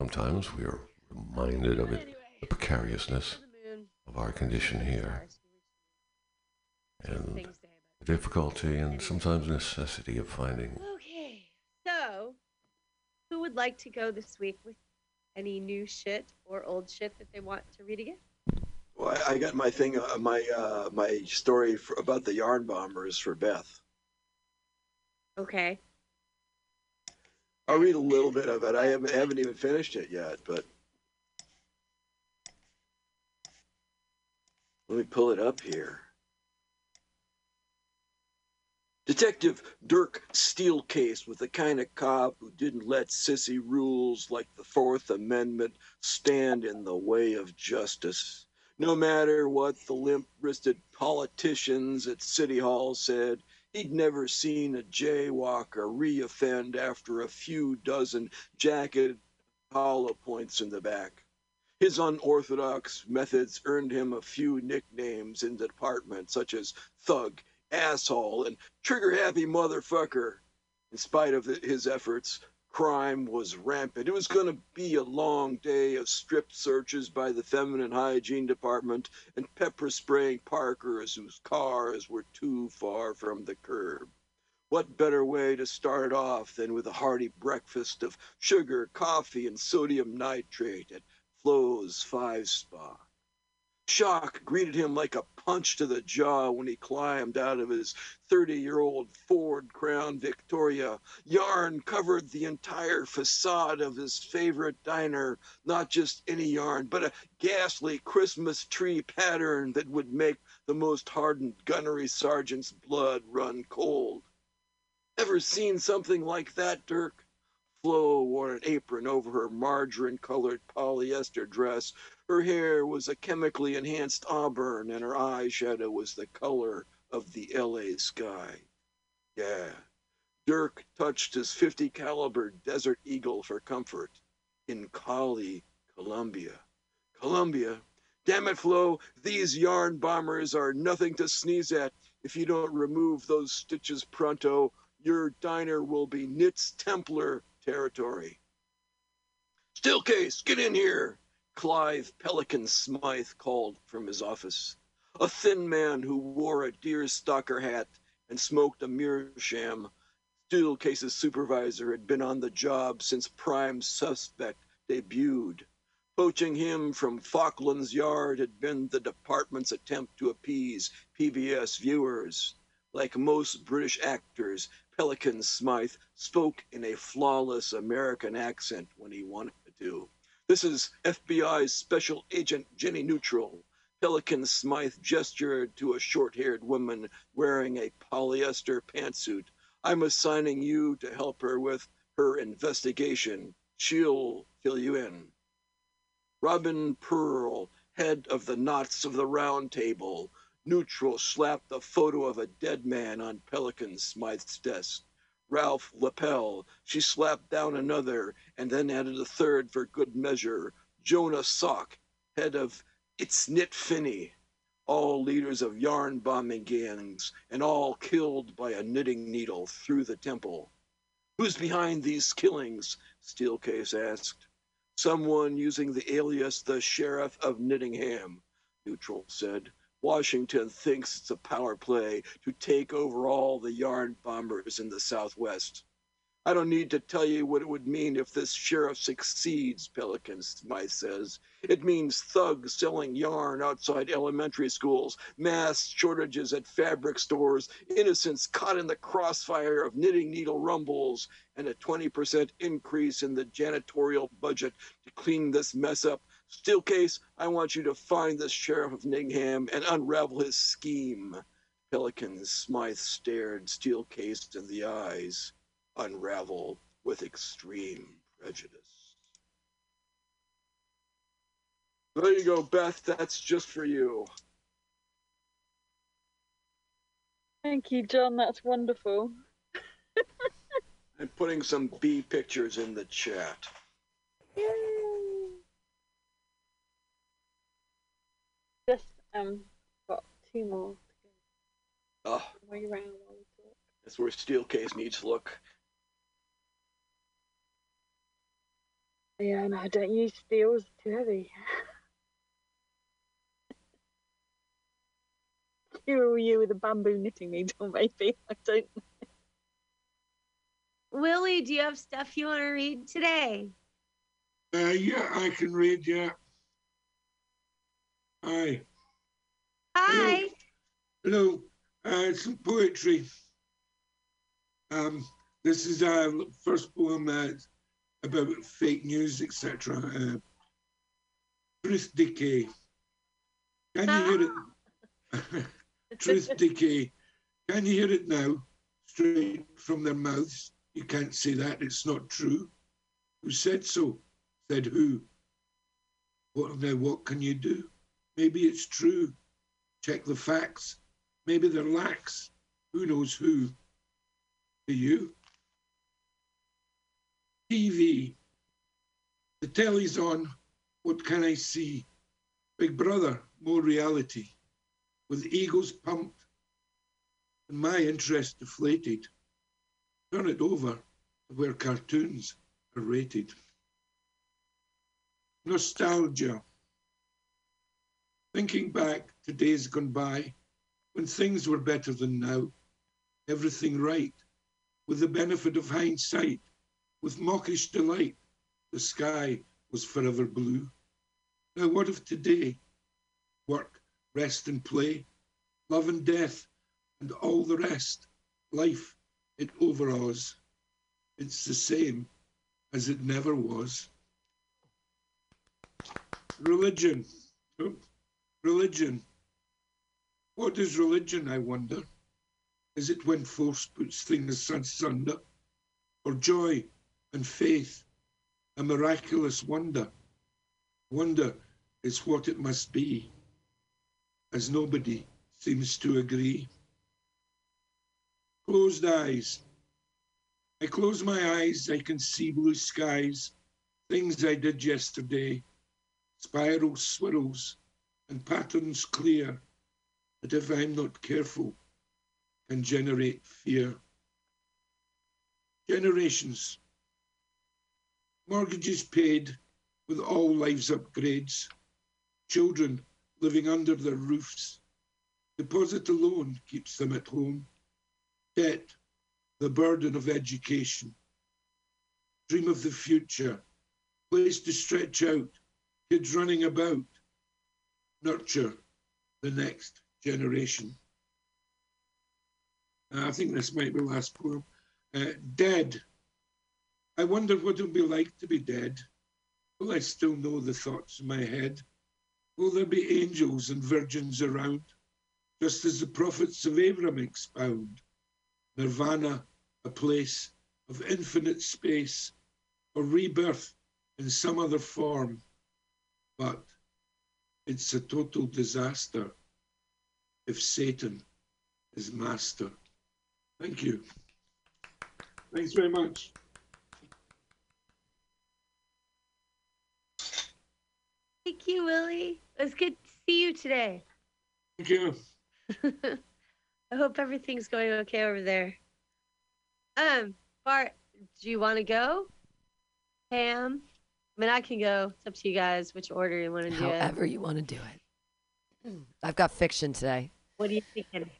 sometimes we are reminded of it, the precariousness of our condition here. And the difficulty and sometimes necessity of finding. Okay, so who would like to go this week with any new shit or old shit that they want to read again? Well, I, I got my thing, uh, my uh, my story for, about the yarn bombers for Beth. Okay. I'll read a little bit of it. I haven't, haven't even finished it yet, but let me pull it up here. Detective Dirk Steelcase was the kind of cop who didn't let sissy rules like the Fourth Amendment stand in the way of justice. No matter what the limp wristed politicians at City Hall said, he'd never seen a jaywalker reoffend after a few dozen jagged hollow points in the back. His unorthodox methods earned him a few nicknames in the department, such as Thug asshole and trigger happy motherfucker. In spite of his efforts, crime was rampant. It was going to be a long day of strip searches by the feminine hygiene department and pepper spraying Parkers whose cars were too far from the curb. What better way to start off than with a hearty breakfast of sugar, coffee, and sodium nitrate at Flo's Five Spa? Shock greeted him like a punch to the jaw when he climbed out of his 30 year old Ford Crown Victoria. Yarn covered the entire facade of his favorite diner, not just any yarn, but a ghastly Christmas tree pattern that would make the most hardened gunnery sergeant's blood run cold. Ever seen something like that, Dirk? Flo wore an apron over her margarine colored polyester dress. Her hair was a chemically enhanced auburn, and her eyeshadow was the color of the LA sky. Yeah. Dirk touched his 50 caliber Desert Eagle for comfort in Cali, Colombia. Colombia. Damn it, Flo, these yarn bombers are nothing to sneeze at. If you don't remove those stitches pronto, your diner will be Knits Templar territory. Stillcase, get in here, Clive Pelican Smythe called from his office. A thin man who wore a deerstalker hat and smoked a meerschaum. Stillcase's supervisor had been on the job since Prime Suspect debuted. Poaching him from Falkland's Yard had been the department's attempt to appease PBS viewers. Like most British actors, Pelican Smythe spoke in a flawless American accent when he wanted to. This is FBI's Special Agent Jenny Neutral. Pelican Smythe gestured to a short haired woman wearing a polyester pantsuit. I'm assigning you to help her with her investigation. She'll fill you in. Robin Pearl, head of the Knots of the Round Table, Neutral slapped a photo of a dead man on Pelican Smythe's desk. Ralph Lapel, she slapped down another and then added a third for good measure. Jonah Sock, head of It's Knit Finney, all leaders of yarn bombing gangs and all killed by a knitting needle through the temple. Who's behind these killings? Steelcase asked. Someone using the alias the Sheriff of Knittingham, Neutral said. Washington thinks it's a power play to take over all the yarn bombers in the Southwest. I don't need to tell you what it would mean if this sheriff succeeds, Pelican Smythe says. It means thugs selling yarn outside elementary schools, mass shortages at fabric stores, innocents caught in the crossfire of knitting needle rumbles, and a 20% increase in the janitorial budget to clean this mess up Steelcase, I want you to find the sheriff of Ningham and unravel his scheme. Pelican Smythe stared Steelcase in the eyes, unravel with extreme prejudice. There you go, Beth. That's just for you. Thank you, John. That's wonderful. I'm putting some bee pictures in the chat. Just um, got two more. Oh, Way around while we talk. that's where Steelcase needs to look. Yeah, no, I don't use steel. It's too heavy. cure you with a bamboo knitting needle, maybe. I don't. Willie, do you have stuff you want to read today? Uh, yeah, I can read. Yeah. Hi. Hi. Hello. Uh, some poetry. Um, this is our first poem uh, about fake news, etc. Uh, truth decay. Can you hear it? truth decay. Can you hear it now? Straight from their mouths. You can't say that. It's not true. Who said so? Said who? What now? What can you do? Maybe it's true. Check the facts. Maybe they're lax. Who knows who? Do you? TV. The telly's on. What can I see? Big Brother, more reality. With egos pumped and my interest deflated. Turn it over to where cartoons are rated. Nostalgia. Thinking back to days gone by when things were better than now, everything right, with the benefit of hindsight, with mawkish delight, the sky was forever blue. Now, what of today? Work, rest, and play, love and death, and all the rest. Life, it overawes. It's the same as it never was. Religion. Oh, Religion. What is religion, I wonder? Is it when force puts things asunder? Or joy and faith, a miraculous wonder? Wonder is what it must be, as nobody seems to agree. Closed eyes. I close my eyes, I can see blue skies, things I did yesterday, spirals, swirls, and patterns clear that if I'm not careful can generate fear. Generations. Mortgages paid with all lives upgrades. Children living under their roofs. Deposit alone keeps them at home. Debt, the burden of education. Dream of the future. Place to stretch out. Kids running about. Nurture the next generation. Uh, I think this might be the last poem. Uh, dead. I wonder what it'll be like to be dead. Will I still know the thoughts in my head? Will there be angels and virgins around, just as the prophets of Abraham expound? Nirvana, a place of infinite space, or rebirth in some other form. But it's a total disaster if Satan is master. Thank you. Thanks very much. Thank you, Willie. It was good to see you today. Thank you. I hope everything's going okay over there. Um, Bart, do you want to go? Pam? I mean, I can go. It's up to you guys which order you want to do it. However you want to do it. I've got fiction today. What are you thinking?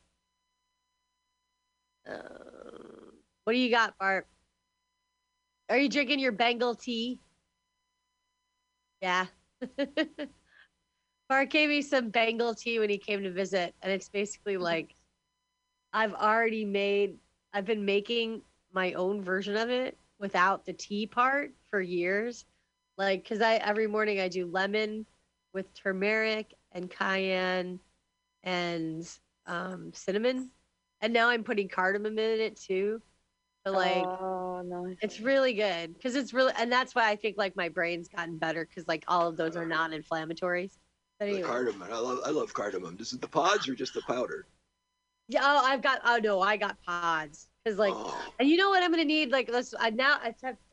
Um, what do you got, Bart? Are you drinking your Bengal tea? Yeah. Bart gave me some Bengal tea when he came to visit, and it's basically like I've already made, I've been making my own version of it without the tea part for years. Like, because I every morning I do lemon with turmeric and cayenne and um, cinnamon, and now I'm putting cardamom in it too. But like, oh, nice. it's really good because it's really, and that's why I think like my brain's gotten better because like all of those are non-inflammatories. But The anyway, cardamom. I love I love cardamom. Is it the pods or just the powder? yeah, oh, I've got, oh no, I got pods because like, Oh. and you know what I'm gonna need? Like, let's I now I have, I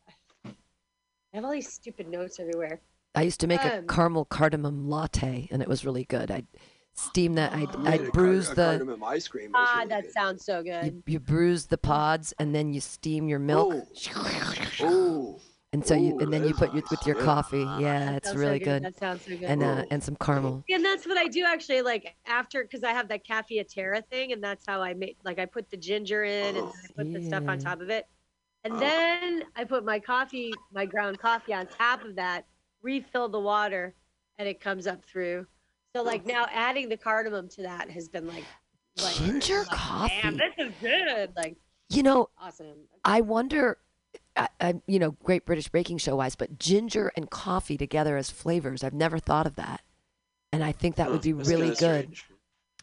have all these stupid notes everywhere. I used to make a Um, caramel cardamom latte, and it was really good. I'd steam that. I'd, I made a I'd bruise a the. cardamom ice cream. Ah, really that good. sounds so good. You, you bruise the pods, and then you steam your milk. Oh, And so you and then you is put your, with your nice. coffee. Yeah, it's sounds so really good. good. That sounds so good. And uh, and some caramel. And that's what I do actually, like after, because I have that cafeteria thing, and that's how I make. Like I put the ginger in, and Oh. I put the stuff on top of it, and Oh. then I put my coffee, my ground coffee on top of that, refill the water, and it comes up through. So like now adding the cardamom to that has been like, like Ginger like, coffee. Damn, this is good. Like You know, awesome. I wonder, I, I, you know, Great British Baking Show wise, but ginger and coffee together as flavors, I've never thought of that. And I think that would be That's really good. strange.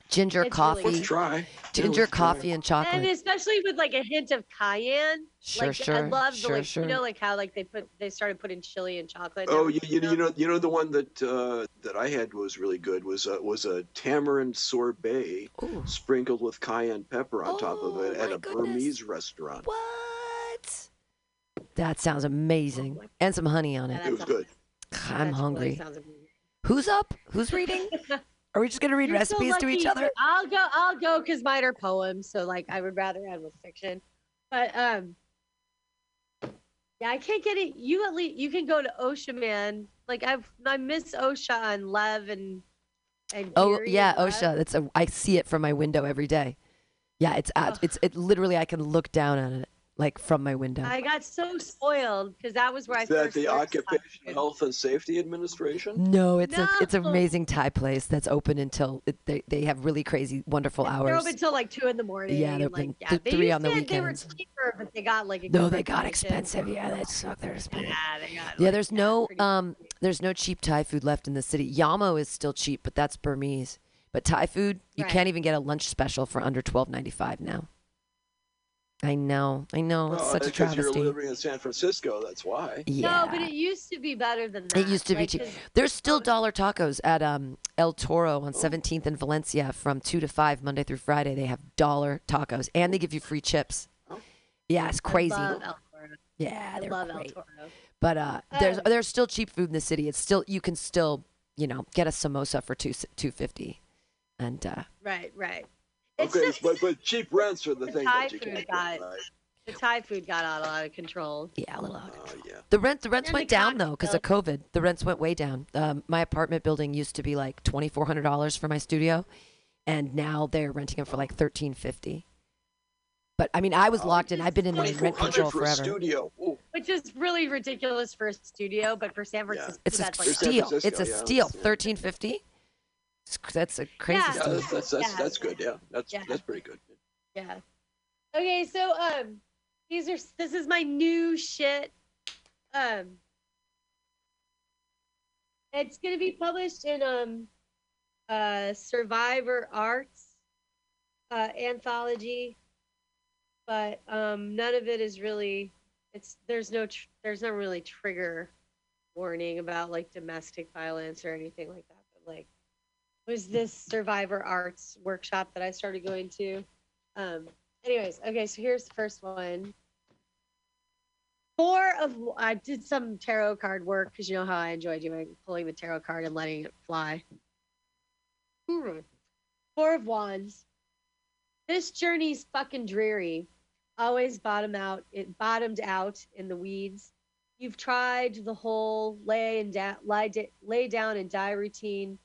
Ginger It's coffee, Let's try. Ginger let's try. coffee and chocolate. And especially with like a hint of cayenne. Sure, like, I sure, love the sure, like sure. you know like how like they put they started putting chili and chocolate. Oh, you, everything, you, you know you know the one that uh, that I had was really good was uh, was a tamarind sorbet Ooh. sprinkled with cayenne pepper on top of it Oh, at a goodness. Burmese restaurant. What? That sounds amazing. And some honey on it. that It was sounds- good. I'm that hungry. sounds amazing. Who's up? Who's reading? Are we just gonna read You're so recipes to each other? I'll go. I'll go because mine are poems. So like, I would rather end with fiction. But um, yeah, I can't get it. You at least you can go to OSHA, man. Like I've I miss OSHA on Lev and and Oh Geary yeah, and OSHA. That's a. I see it from my window every day. Yeah, it's at, it's it literally I can look down at it like from my window. I got so spoiled because that was where I Is that first the learned Occupational. Health and Safety Administration? No, it's a it's an amazing Thai place that's open until it, they they have really crazy wonderful hours. They're open until like two in the morning. Yeah, they're like open yeah, th- three on the weekends. They were cheaper, but they got like No, they got expensive. Yeah, they suck. They're expensive. Yeah, they got. Yeah, like, there's no um cheap. there's no cheap Thai food left in the city. Yamo is still cheap, but that's Burmese. But Thai food, you Right. can't even get a lunch special for under twelve ninety five now. I know, I know, it's Well, such a because you're travesty. living in San Francisco, that's why. Yeah. No, but it used to be better than that. It used to be like, cheap. 'cause- There's still Oh. dollar tacos at um, El Toro Oh. on 17th and Valencia from 2 to 5 Monday through Friday. They have dollar tacos and they give you free chips. Oh. Yeah, it's I crazy. love El Toro. Yeah, I they're love El great. Toro. But uh, there's Um, there's still cheap food in the city. It's still you can still you know get a samosa for two two fifty, and uh, Right, right. It's Okay, just but but cheap rents are the the thing Thai that you food can't got- right. the Thai food got out, out of control. yeah, a little. out of Oh, control. yeah. The rent the rents And the went down though because of. COVID. The rents went way down. Um, my apartment building used to be like twenty four hundred dollars for my studio, and now they're renting it for like thirteen fifty. But I mean, I was Oh, locked in. I've been in rent 2400 control for a forever. studio. Ooh. Which is really ridiculous for a studio, but for San Yeah. Francisco, It's a that's like San steal. Francisco, It's a yeah, steal. it's- Thirteen fifty. That's a crazy Yeah. Yeah, that's that's that's, Yeah. that's good. Yeah, that's Yeah. that's pretty good. Yeah. Okay, so um, these are this is my new shit. Um, it's gonna be published in um, uh, Survivor Arts, uh, anthology, but um, none of it is really. It's there's no tr- there's no really trigger warning about like domestic violence or anything like that. But like, it was this Survivor Arts workshop that I started going to. Um, anyways, okay, so here's the first one. Four of I did some tarot card work because you know how I enjoy doing pulling the tarot card and letting it fly. Hmm. Four of Wands. This journey's fucking dreary. Always bottom out. It bottomed out in the weeds. You've tried the whole lay and da- lie lay down and die routine,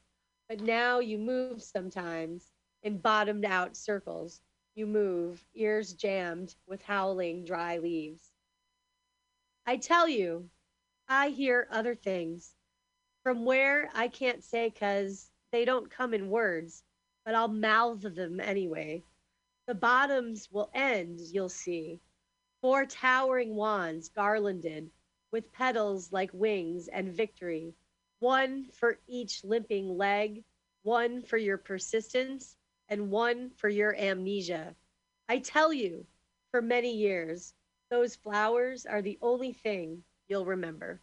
but now you move sometimes in bottomed out circles. You move, ears jammed with howling dry leaves. I tell you, I hear other things. From where I can't say because they don't come in words, but I'll mouth them anyway. The bottoms will end, you'll see. Four towering wands garlanded with petals like wings and victory. One for each limping leg, one for your persistence, and one for your amnesia. I tell you, for many years, those flowers are the only thing you'll remember.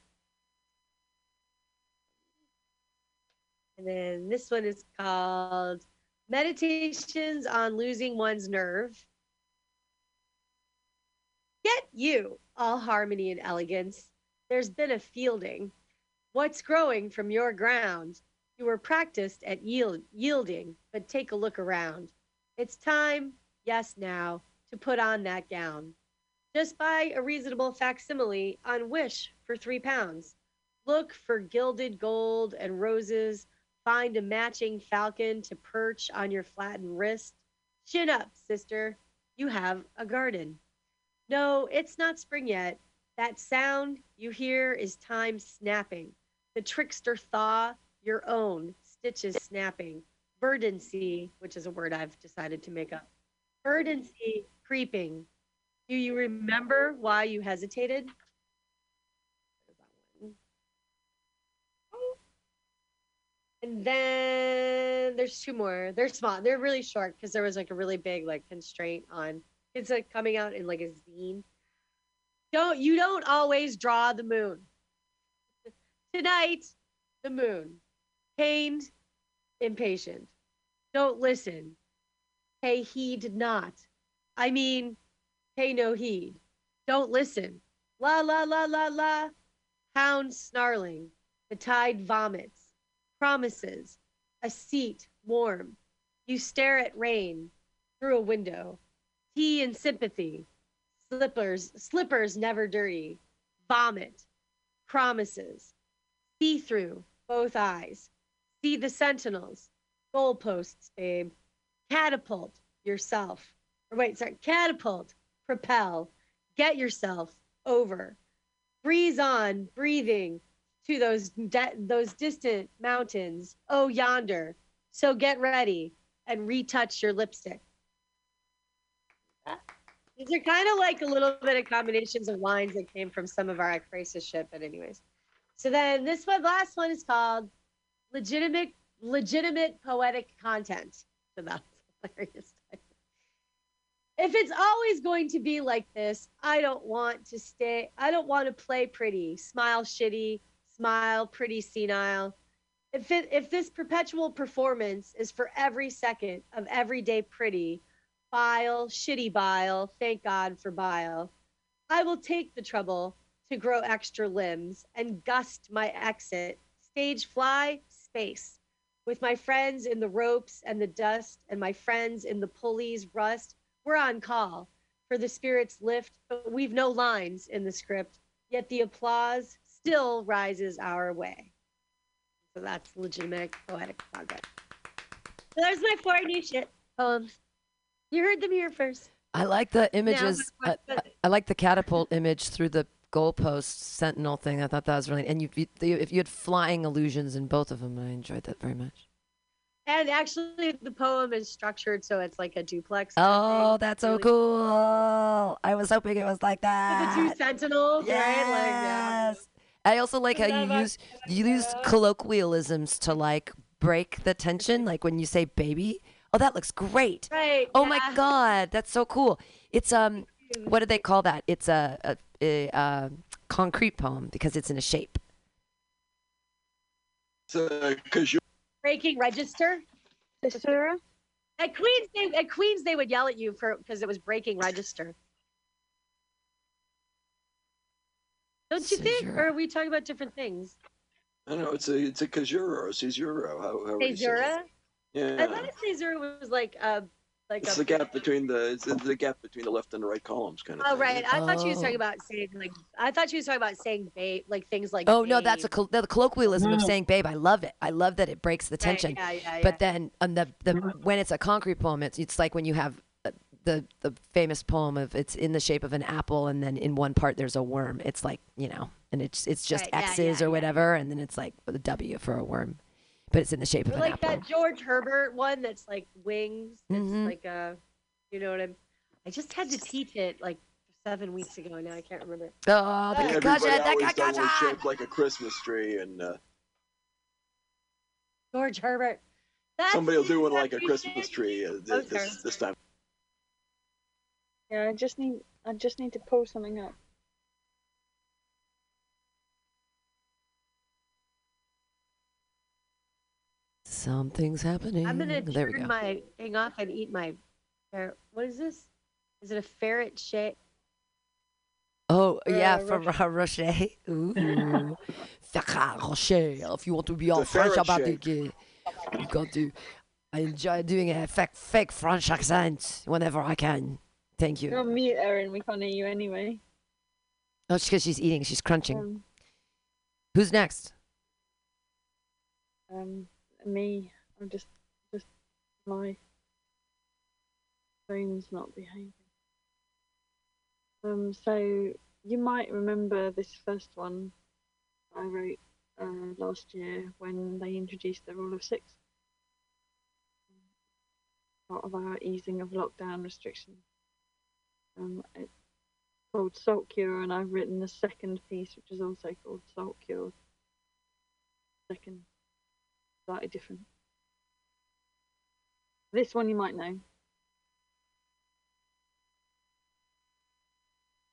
And then this one is called Meditations on Losing One's Nerve. Get you, all harmony and elegance. There's been a fielding. What's growing from your ground? You were practiced at yield, yielding, but take a look around. It's time, yes, now, to put on that gown. Just buy a reasonable facsimile on Wish for three pounds. Look for gilded gold and roses. Find a matching falcon to perch on your flattened wrist. Chin up, sister. You have a garden. No, it's not spring yet. That sound you hear is time snapping. The trickster thaw, your own stitches snapping. Verdancy, which is a word I've decided to make up. Verdancy creeping. Do you remember why you hesitated? And then there's two more. They're small. They're really short because there was like a really big like constraint on it's like coming out in like a zine. Don't you don't always draw the moon. Tonight, the moon. Pained, impatient. Don't listen. Pay heed not. I mean, pay no heed. Don't listen. La la la la la. Hound snarling. The tide vomits. Promises. A seat warm. You stare at rain through a window. Tea and sympathy. Slippers, slippers never dirty. Vomit. Promises. See through both eyes. See the sentinels. Goalposts, babe. Catapult yourself. Or wait, sorry, catapult, propel, get yourself over. Breeze on, breathing to those de- those distant mountains. Oh, yonder. So get ready and retouch your lipstick. These are kind of like a little bit of combinations of lines that came from some of our crisis shit, but anyways. So then this one, last one is called legitimate, legitimate poetic content. So that's hilarious. If it's always going to be like this, I don't want to stay. I don't want to play pretty, smile shitty, smile pretty senile. If it, if this perpetual performance is for every second of everyday pretty, bile, shitty bile, thank God for bile, I will take the trouble to grow extra limbs and gust my exit, stage fly, space, with my friends in the ropes and the dust, and my friends in the pulleys rust. We're on call for the spirit's lift, but we've no lines in the script, yet the applause still rises our way. So that's legitimate poetic content. So there's my four new shit poems. You heard them here first. I like the images. I, I- I like the catapult image through the goalpost sentinel thing. I thought that was really. And you, you, if you had flying illusions in both of them, I enjoyed that very much. And actually, the poem is structured so it's like a duplex. Oh, that's so Really- cool! I was hoping it was like that. The two sentinels, right? Like, yeah. Yes. I also like how you use you use colloquialisms to like break the tension. Like when you say baby, oh that looks great. Right. Oh my god, that's so cool. It's um, what do they call that? It's a a, a, a concrete poem because it's in a shape. Because you're Breaking register. Sister, At Queens, they, at Queens, they would yell at you for because it was breaking register. Don't you think? Or are we talking about different things? I don't know. It's a it's a Kazura or a Caesura. How, how you say it. Caesura? I thought a Caesura was like a like It's a the gap between the it's the gap between the left and the right columns, kind of. Oh thing. right, I thought she was Oh. talking about saying like I thought she was talking about saying babe, like things like. Oh no, that's a babe. col- the colloquialism of saying babe. I love it. I love that it breaks the Right, tension. yeah, yeah, yeah. But then on the the when it's a concrete poem, it's it's like when you have uh, the the famous poem of it's in the shape of an apple, and then in one part there's a worm. It's like you know, and it's it's just Right, X's yeah, or yeah. whatever, and then it's like the W for a worm, but it's in the shape of Or an like apple. that George Herbert one that's like wings. It's Mhm. like a, you know what I'm. I just had to teach it like seven weeks ago. Now I can't remember. oh, the Yeah, concussion, Everybody the always done one concussion. shaped like a Christmas tree, and uh, George Herbert. That's somebody will do one it, like a Christmas it. tree uh, Oh, this, this, this time. yeah, I just need I just need to pull something up. Something's happening. I'm gonna there we turn go. my hang off and eat my. fer- What is this? Is it a ferret shape? Oh yeah, from Rocher. Rocher. Ooh, Ferrat Rocher. If you want to be all French ferret about shake. it, you got to. I enjoy doing a fake, fake French accent whenever I can. Thank you. You're on mute, Erin. We can't hear you anyway. Oh, it's because she's eating. She's crunching. Um, Who's next? um, me. I'm just, just my phone's not behaving. Um, so you might remember this first one I wrote uh, last year when they introduced the rule of six. Part of our easing of lockdown restrictions. Um, it's called Salt Cure, and I've written the second piece, which is also called Salt Cure. Second, slightly different. This one you might know.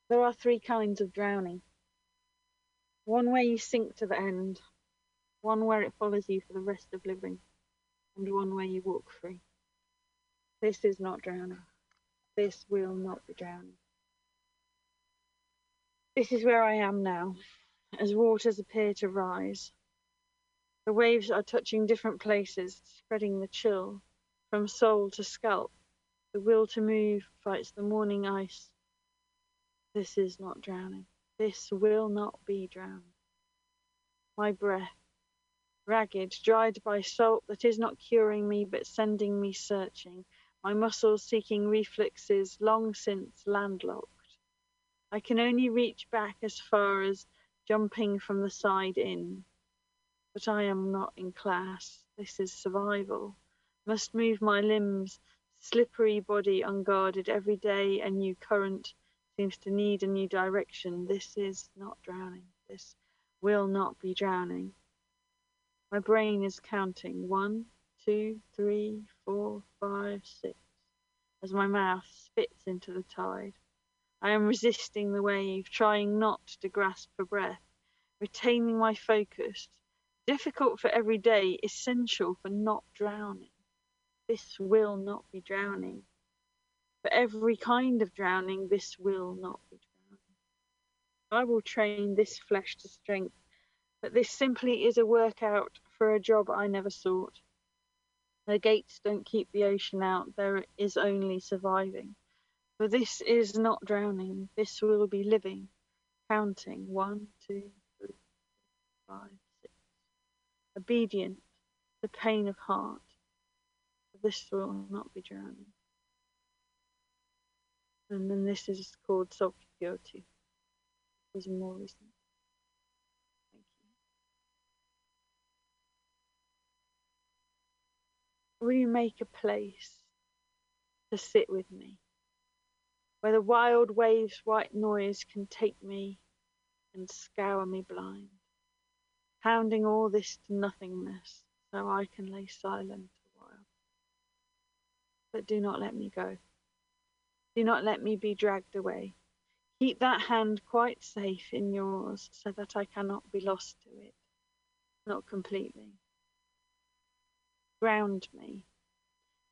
There are three kinds of drowning. One where you sink to the end, one where it follows you for the rest of living, and one where you walk free. This is not drowning. This will not be drowning. This is where I am now, as waters appear to rise. The waves are touching different places, spreading the chill from soul to scalp. The will to move fights the morning ice. This is not drowning. This will not be drowned. My breath, ragged, dried by salt that is not curing me but sending me searching. My muscles seeking reflexes long since landlocked. I can only reach back as far as jumping from the side in. But I am not in class. This is survival. Must move my limbs, slippery body unguarded every day. A new current seems to need a new direction. This is not drowning. This will not be drowning. My brain is counting one, two, three, four, five, six, as my mouth spits into the tide. I am resisting the wave, trying not to grasp for breath, retaining my focus. Difficult for every day, essential for not drowning. This will not be drowning. For every kind of drowning, this will not be drowning. I will train this flesh to strength, but this simply is a workout for a job I never sought. The gates don't keep the ocean out, there is only surviving. For this is not drowning, this will be living, counting one, two, three, five. Obedient, the pain of heart. This will not be drowning. And then this is called purity. This is more recent. Thank you. Will you make a place to sit with me? where the wild waves' white noise can take me and scour me blind, pounding all this to nothingness so I can lay silent a while. But do not let me go. Do not let me be dragged away. Keep that hand quite safe in yours so that I cannot be lost to it, not completely. Ground me.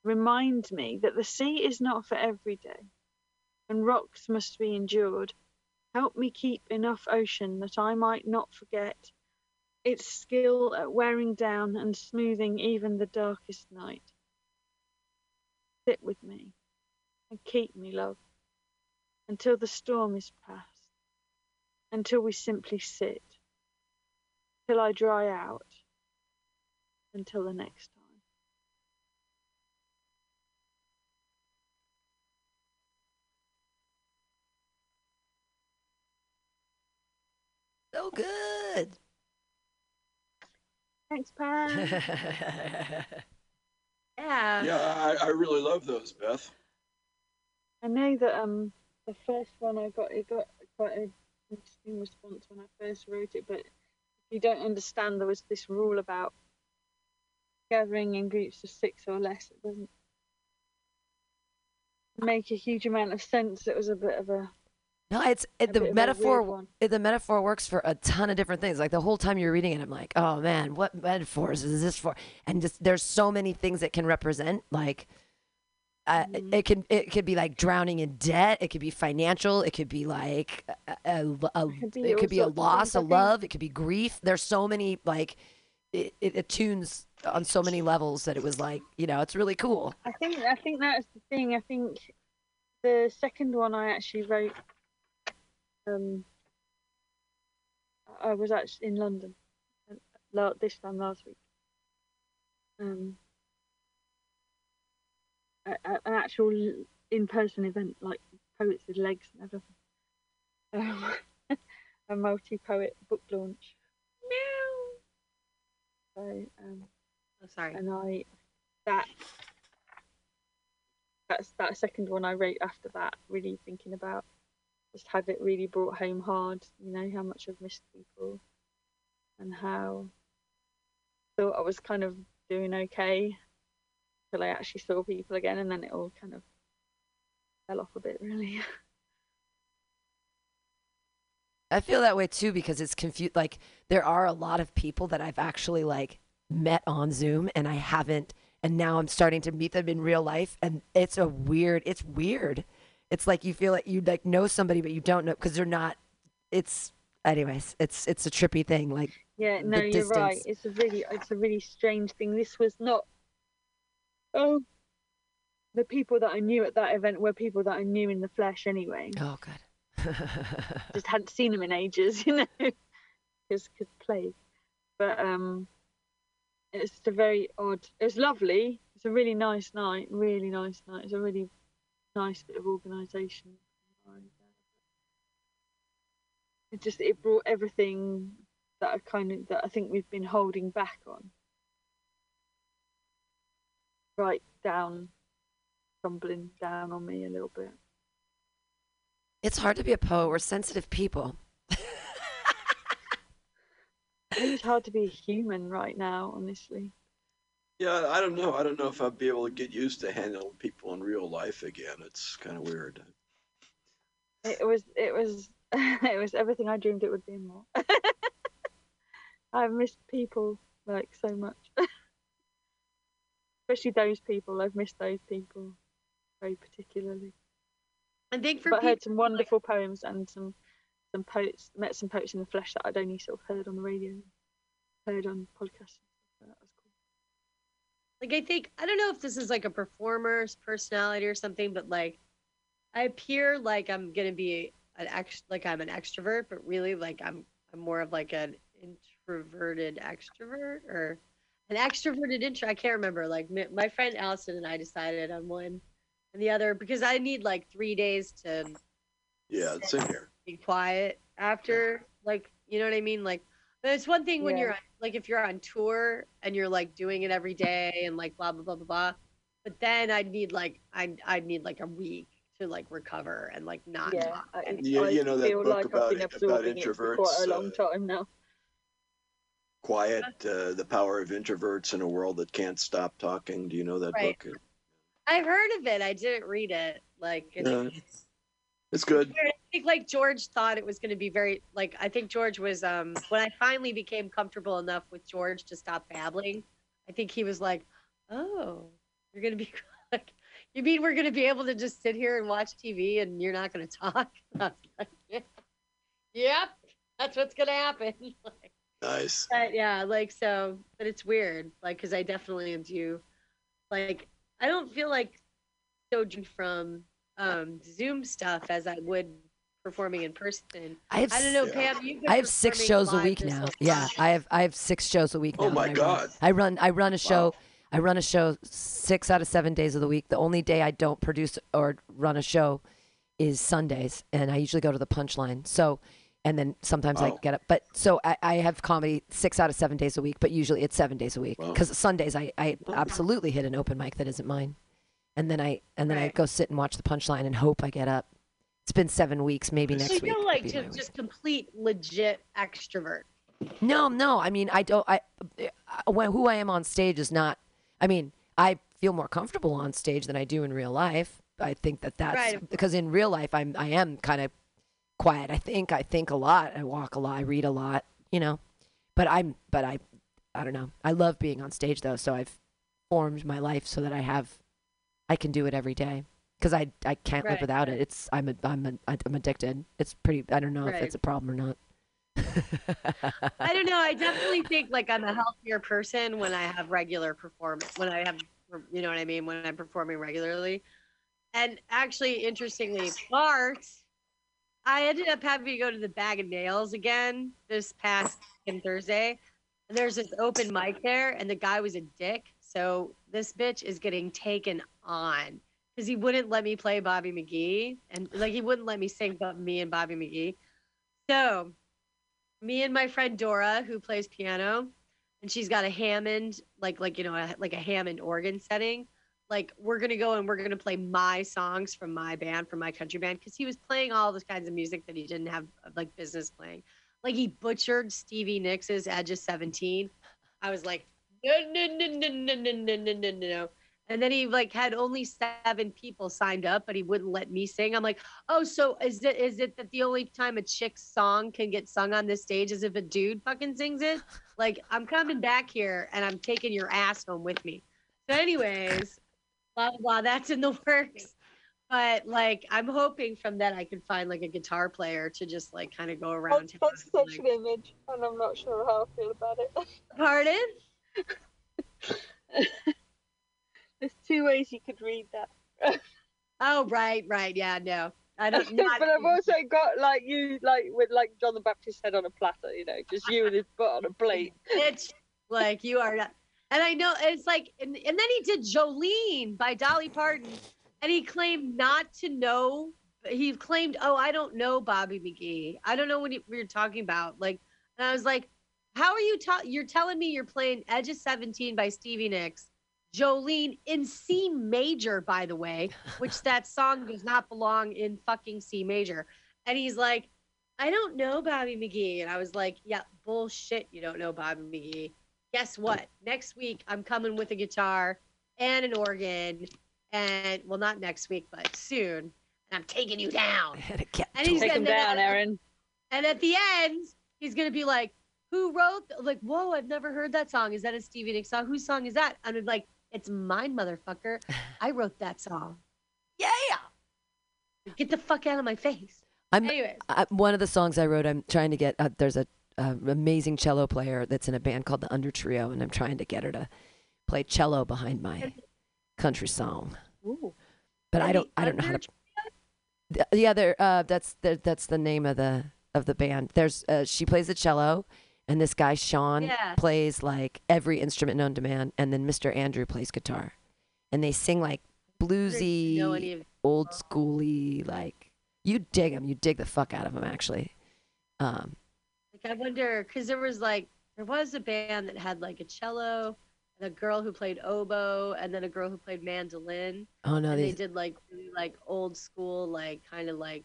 Remind me that the sea is not for every day and rocks must be endured. Help me keep enough ocean that I might not forget its skill at wearing down and smoothing even the darkest night. Sit with me and keep me, love, until the storm is past, until we simply sit, till I dry out, until the next time. So good. Thanks, Pam. Yeah. Yeah, I, I really love those, Beth. I know that um the first one I got it got quite an interesting response when I first wrote it, but if you don't understand there was this rule about gathering in groups of six or less, it doesn't make a huge amount of sense. It was a bit of a No, it's it, the metaphor. It, the metaphor works for a ton of different things. Like the whole time you're reading it, I'm like, oh man, what metaphors is this for? And just there's so many things it can represent. Like, uh, Mm-hmm. it can it could be like drowning in debt. It could be financial. It could be like a, a, a- could be it could be a loss, a love. It could be grief. There's so many like it, it attunes on so many levels that it was like you know it's really cool. I think I think that's the thing. I think the second one I actually wrote. Um, I was actually in London uh, this time last week. Um, a, a- an actual in-person event, like poets with legs and everything. Um, a multi-poet book launch. So, um, Oh, sorry. and I that that's that second one I wrote after that, really thinking about just had it really brought home hard, you know, how much I've missed people and how thought I was kind of doing okay till I actually saw people again and then it all kind of fell off a bit really. I feel that way too because it's confused. Like there are a lot of people that I've actually like met on Zoom and I haven't, and now I'm starting to meet them in real life, and it's a weird. It's weird. It's like you feel like you like know somebody but you don't know because they're not. It's anyways. It's it's a trippy thing. Like Yeah, no, you're right. It's a really, it's a really strange thing. This was not. Oh, the people that I knew at that event were people that I knew in the flesh anyway. Oh, good. Just hadn't seen them in ages, you know, because because plague. But um, it's just a very odd. It was lovely. It's a really nice night. Really nice night. It's a really nice bit of organisation. It just it brought everything that I kind of that I think we've been holding back on right down, tumbling down on me a little bit. it's hard to be a poet. We're sensitive people. I think it's hard to be a human right now, honestly. Yeah, I don't know. I don't know if I'd be able to get used to handling people in real life again. It's kind of weird. It was it was it was everything I dreamed it would be more. I've missed people like so much. Especially those people. I've missed those people very particularly. I think for but I heard some wonderful poems and some some poets met some poets in the flesh that I'd only sort of heard on the radio, heard on podcasts. So that was cool. Like I think I don't know if this is like a performer's personality or something, but like I appear like I'm gonna be an ex like I'm an extrovert, but really like I'm I'm more of like an introverted extrovert or an extroverted intro. I can't remember. Like my, my friend Allison and I decided on one and the other because I need like three days to Yeah, same here. be quiet after like you know what i mean like but it's one thing when Yeah. you're on, like if you're on tour and you're like doing it every day and like blah blah blah blah blah but then i'd need like i'd, I'd need like a week to like recover and like not Yeah, talk. I, And- You- I you know that feel book like about- I've been about absorbing it for quite a long uh, time now. Quiet, uh, the power of introverts in a world that can't stop talking. Do you know that Right. book? i've heard of it i didn't read it like it's, Yeah. It's good. I think like George thought it was going to be very like I think George was um when I finally became comfortable enough with George to stop babbling. I think he was like, "Oh, you're going to be like, you mean we're going to be able to just sit here and watch TV and you're not going to talk?" Like, "Yeah. "Yep, that's what's going to happen." like, Nice. but yeah, like so, but it's weird, like because I definitely do, like I don't feel like so from um Zoom stuff as I would performing in person. I have I don't know, Yeah. Pam. You've been I have six shows a week now. whole Yeah. I have I have six shows a week oh now. Oh my and I run- God. I run I run a show. Wow. I run a show six out of seven days of the week. The only day I don't produce or run a show is Sundays, and I usually go to the Punchline. So, and then sometimes I get up. But so I, I have comedy six out of seven days a week, but usually it's seven days a week Wow. because Sundays I, I absolutely hit an open mic that isn't mine, and then I and then I go sit and watch the Punchline and hope I get up. It's been seven weeks, maybe next So week. you're like just, just complete legit extrovert. No, no. I mean, I don't. I uh, when who I am on stage is not. I mean, I feel more comfortable on stage than I do in real life. I think that that's Right, because in real life I'm I am kind of quiet. I think I think a lot. I walk a lot. I read a lot. You know, but I'm but I I don't know. I love being on stage though. So I've formed my life so that I have I can do it every day because I I can't live without right. it. It's I'm a, I'm a, I'm addicted. It's pretty. I don't know if it's a problem or not. I don't know. I definitely think like I'm a healthier person when I have regular performance. When I have, you know what I mean, when I'm performing regularly. and actually, interestingly, Bart, I ended up having to go to the Bag of Nails again this past Thursday, and there's this open mic there, and the guy was a dick. So this bitch is getting taken on because he wouldn't let me play Bobby McGee, and like he wouldn't let me sing but me and Bobby McGee. So me and my friend Dora, who plays piano, and she's got a Hammond, like like you know, a, like a Hammond organ setting. Like we're gonna go and we're gonna play my songs from my band, from my country band, because he was playing all those kinds of music that he didn't have like business playing. Like he butchered Stevie Nicks' Edge of 17. I was like, no, no, no, no, no, no, no, no, no. And then he like had only seven people signed up, but he wouldn't let me sing. I'm like, oh, so is it is it that the only time a chick's song can get sung on this stage is if a dude fucking sings it? Like, I'm coming back here and I'm taking your ass home with me. So, anyways, blah blah blah. That's in the works. But like, I'm hoping from that I can find like a guitar player to just like kind of go around. That's, that's such an image, and I'm not sure how I feel about it. Pardon? There's two ways you could read that. oh right, right, yeah, no, I don't. Not, but I've also got like you, like with like John the Baptist head on a platter, you know, just you and his butt on a plate. It's like you are not. And I know it's like, and, and then he did Jolene by Dolly Parton, and he claimed not to know. He claimed, "Oh, I don't know Bobby McGee. I don't know what, you're talking about." Like, and I was like, "How are you? Ta- you're telling me you're playing Edge of 17 by Stevie Nicks, Jolene in C major, by the way, which that song does not belong in fucking C major." And he's like, "I don't know Bobby McGee," and I was like, "Yeah, bullshit. You don't know Bobby McGee." guess what? Next week I'm coming with a guitar and an organ, and well, not next week, but soon. And I'm taking you down. And he's take him down, Aaron. And at the end, he's gonna be like, "Who wrote? Like, whoa, I've never heard that song. Is that a Stevie Nicks song? Whose song is that?" And I'm like, "It's mine, motherfucker. I wrote that song. Yeah. Get the fuck out of my face." I'm Anyways. I, one of the songs I wrote. I'm trying to get. Uh, there's a uh, amazing cello player that's in a band called the Under Trio, and I'm trying to get her to play cello behind my country song. Ooh. But I don't. I don't know how to. Th- Yeah, there. Uh, that's the, that's the name of the of the band. There's uh, she plays the cello, and this guy Sean Yeah. plays like every instrument known to man, and then Mr. Andrew plays guitar, and they sing like bluesy, old schooly. Like you dig them, you dig the fuck out of them. Actually, um, Like I wonder, because there was like there was a band that had like a cello, and a girl who played oboe, and then a girl who played mandolin. Oh, no, And they did like really like old school, like kind of like.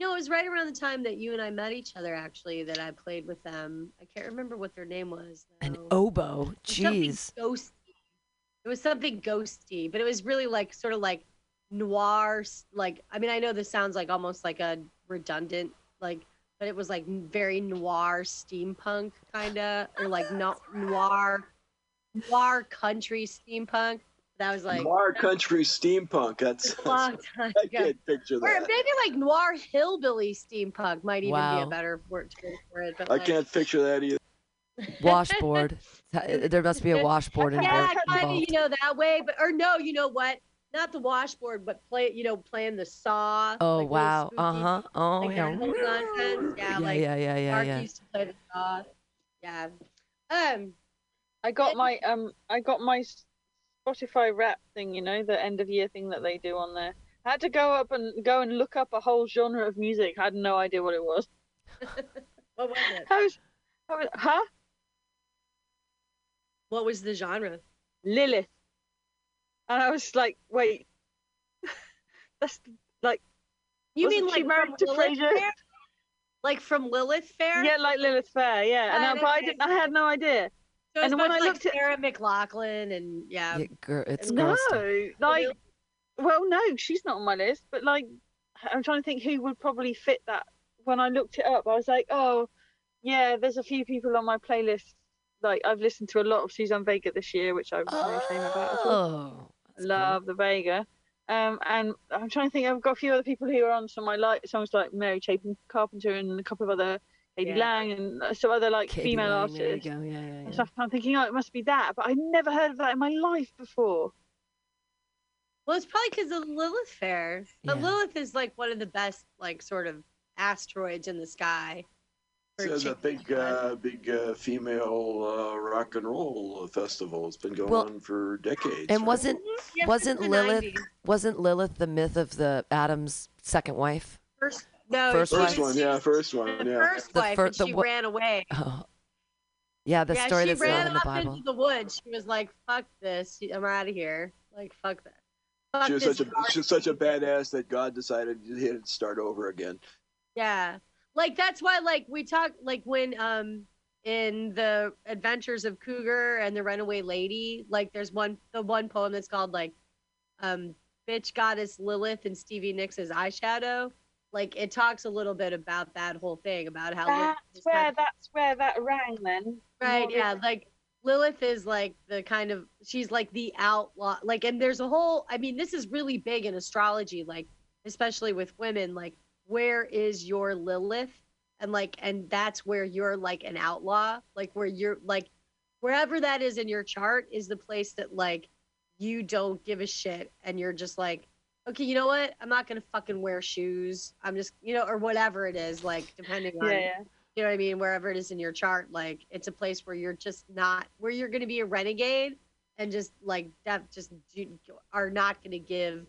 Know, it was right around the time that you and I met each other. Actually, that I played with them. I can't remember what their name was. an though. oboe. It something Jeez. ghosty. It was something ghosty, but it was really like sort of like noir. Like I mean, I know this sounds like almost like a redundant like, but it was like very noir steampunk kind of, or like no, noir, noir country steampunk. That was like Noir country steampunk. That's a long time I ago. can't picture that. Or maybe like noir hillbilly steampunk might even be a better word term for it. But I like, can't picture that either. Washboard. there must be a washboard in yeah, kind of, you know, that way. But or no, you know what? Not the washboard, but play, you know, playing the saw. Oh like wow. Uh huh. Oh like yeah. that. Yeah, Yeah, like yeah, yeah, yeah, Mark yeah. used to play the saw. Yeah. Um. I got my um I got my S- Spotify wrap thing, you know, the end of year thing that they do on there. I had to go up and go and look up a whole genre of music. I had no idea what it was. What was it? I was, I was huh? What was the genre? Lilith. And I was like, wait. That's like You mean like married from to Lilith Fair? Like from Lilith Fair? Yeah, like Lilith Fair, yeah. And I, but I didn't I had no idea. So and when I like looked at Sarah McLachlan and yeah. Yeah, girl, it's no, stuff. like, well, no, she's not on my list. But like, I'm trying to think who would probably fit that. When I looked it up, I was like, oh, yeah, there's a few people on my playlist. Like, I've listened to a lot of Suzanne Vega this year, which I'm very ashamed about. Oh, Love the Vega. Um, and I'm trying to think. I've got a few other people who are on some of my like songs, like Mary Chapin Carpenter and a couple of other k.d. Yeah. Lang and some other like k.d. female Lang, there you artists. go, yeah, yeah, yeah. stuff. I'm thinking, oh, it must be that, but I'd never heard of that in my life before. Well, it's probably because of Lilith fair. But Yeah. Lilith is like one of the best, like sort of asteroids in the sky. for It's a big, uh, big uh, female uh, rock and roll festival. It's been going Well, on for decades. And right? wasn't Yeah, wasn't Lilith 90s. wasn't Lilith the myth of the Adam's second wife? First, no, First she one. was- First one, yeah, first one, The yeah. first The wife, fir- and the she wa- ran away. Oh. Yeah, the yeah, story she that's not ran in the off Bible. into the woods. She was like, "Fuck this! I'm out of here! Like, fuck that! Fuck She was this such a dark she was such a badass that God decided he had to start over again. Yeah. Like that's why like we talk like when um in the Adventures of Cougar and the Runaway Lady, like there's one the one poem that's called like um Bitch Goddess Lilith and Stevie Nicks' eyeshadow. Like it talks a little bit about that whole thing about how That's is kind where of- that's where that rang then. Right, yeah, like Lilith is like the kind of she's like the outlaw like and there's a whole I mean this is really big in astrology like especially with women like where is your Lilith and like and that's where you're like an outlaw like where you're like wherever that is in your chart is the place that like you don't give a shit and you're just like okay you know what I'm not to fucking wear shoes I'm just you know or whatever it is like depending on Yeah, yeah. you know what I mean? Wherever it is in your chart, like it's a place where you're just not, where you're to be a renegade and just like that, just are not to give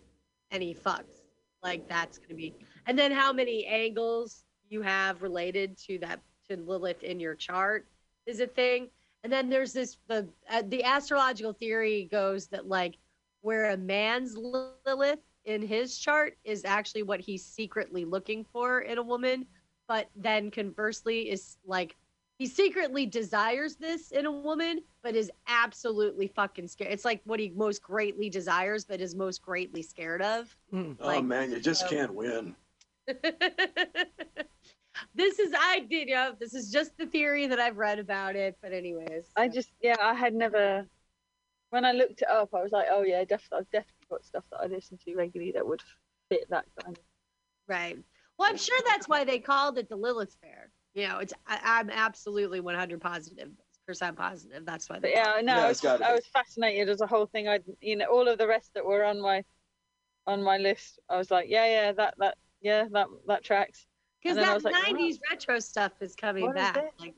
any fucks. Like that's to be, and then how many angles you have related to that to Lilith in your chart is a thing. And then there's this the uh, the astrological theory goes that like where a man's Lilith in his chart is actually what he's secretly looking for in a woman but then conversely is like he secretly desires this in a woman but is absolutely fucking scared it's like what he most greatly desires but is most greatly scared of Hmm. oh man, you just so- can't win. this is i did you know this is just the theory that i've read about it but anyways I just yeah, I had never when I looked it up, I was like, oh yeah, definitely, I've definitely got stuff that I listen to regularly that would fit that kind of. right well i'm sure that's why they called it the lilith fair you know it's I, i'm absolutely 100 positive percent positive that's why But they yeah, no, Yeah, I it's was I was fascinated as a whole thing. I you know all of the rest that were on my on my list. I was like, yeah, yeah, that that yeah, that that tracks. because And then I that like, wow. 90s retro stuff is coming What is back this? like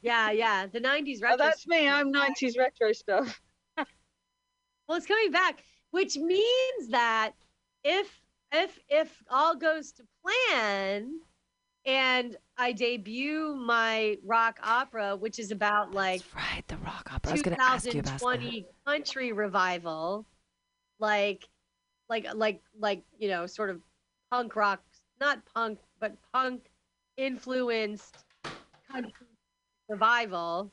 yeah yeah the 90s retro Oh, that's stuff me. I'm back. 90s retro stuff. Well, it's coming back, which means that if if if all goes to plan, and I debut my rock opera, which is about like That's right, the rock opera. I was going to ask you about that. 2020 country revival, like like like like you know, sort of punk rock, not punk, but punk influenced country revival.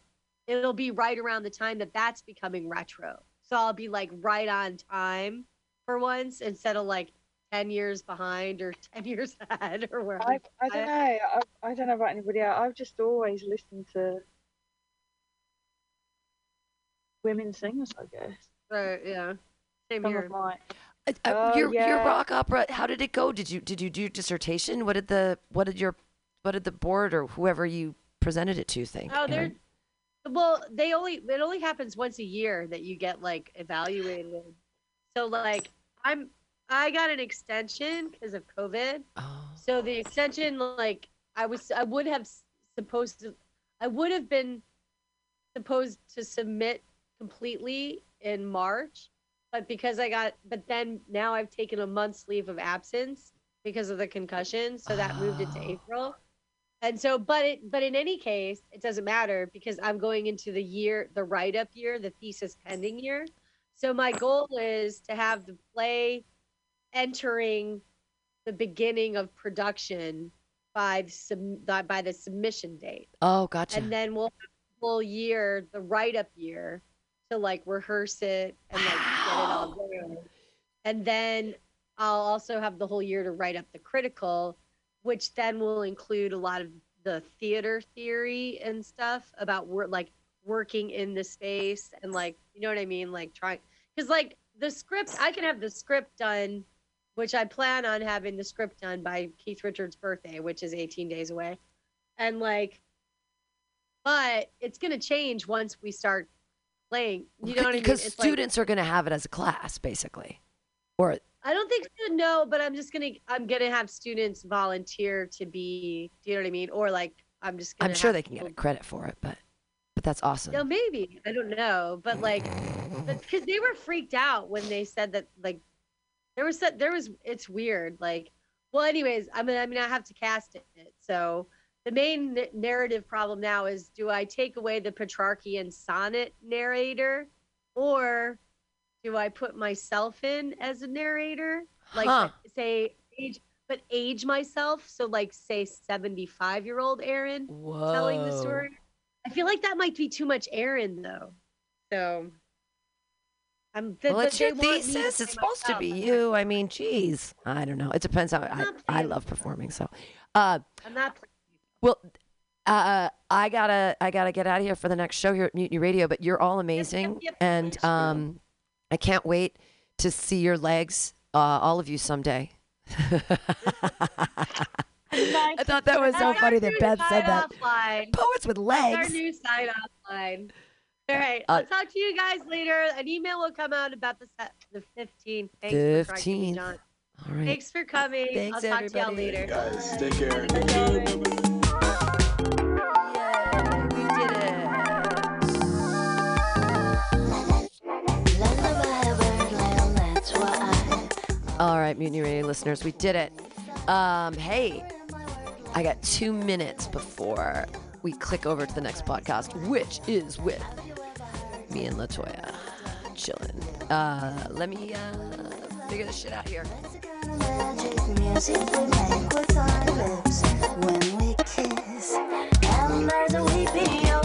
It'll be right around the time that that's becoming retro. So I'll be like right on time for once instead of like 10 years behind or 10 years ahead or wherever. I I don't know. I, I don't know about anybody else. I've just always listened to women singers. I guess. Right, yeah. Same Some here. of my Uh, uh, Oh, your your rock opera. How did it go? Did you did you do your dissertation? What did the what did your what did the board or whoever you presented it to think? Oh, they're Aaron? Well. They only it only happens once a year that you get like evaluated. So like I'm I got an extension because of COVID. Oh. So the extension like I was I would have supposed to I would have been supposed to submit completely in March, but because I got but then now I've taken a month's leave of absence because of the concussion, so that moved it to Oh. April. And so but it but in any case, it doesn't matter because I'm going into the year the write up year, the thesis pending year. So my goal is to have the play entering the beginning of production by the, sub- by the submission date Oh, gotcha. and then we'll have full year, the write up year, to like rehearse it and like get it all going. And then I'll also have the whole year to write up the critical, which then will include a lot of the theater theory and stuff about work like working in the space and like you know what I mean, like trying because like the script I can have the script done, which I plan on having the script done by Keith Richards' birthday, which is 18 days away, and like but it's going to change once we start playing. You know what I mean? Because It's like- students are going to have it as a class, basically. Or I don't think so. No, but I'm just gonna I'm gonna have students volunteer to be. Do you know what I mean? Or like I'm just. Gonna I'm sure they can get people- credit for it, but but that's awesome. Yeah, maybe. I don't know, but like, because they were freaked out when they said that. Like, there was there was. It's weird. Like, well, anyways, I mean, I mean, I have to cast it. So the main n- narrative problem now is: do I take away the Petrarchian sonnet narrator, or do I put myself in as a narrator? Like, Huh. say age, but age myself. So, like, say seventy-five-year-old Aaron telling the story. I feel like that might be too much Aaron though. So I'm th- well, it's your want me to thesis. It's supposed to be you. I mean, geez, I don't know. It depends how I, I love performing. So, uh, I'm not well, uh, I gotta I gotta get out of here for the next show here at Mutiny Radio. But you're all amazing, yep. and um, I can't wait to see your legs, uh, all of you someday. I thought that was so That's funny that Beth said that. Offline. Poets with That's our legs. new side offline. All right, Uh, I'll talk to you guys later. An email will come out about the set, the 15th. Thanks for trying to keep me 15th. done. All right. Thanks for coming. Thanks, I'll talk to y'all everybody. later. Guys, take care. We did All right, Mutiny Radio listeners, we did it. Um, hey, I got two minutes before we click over to the next podcast, which is with me and Latoya chilling. Uh, let me uh, figure this shit out here. When we kiss. And there's a weeping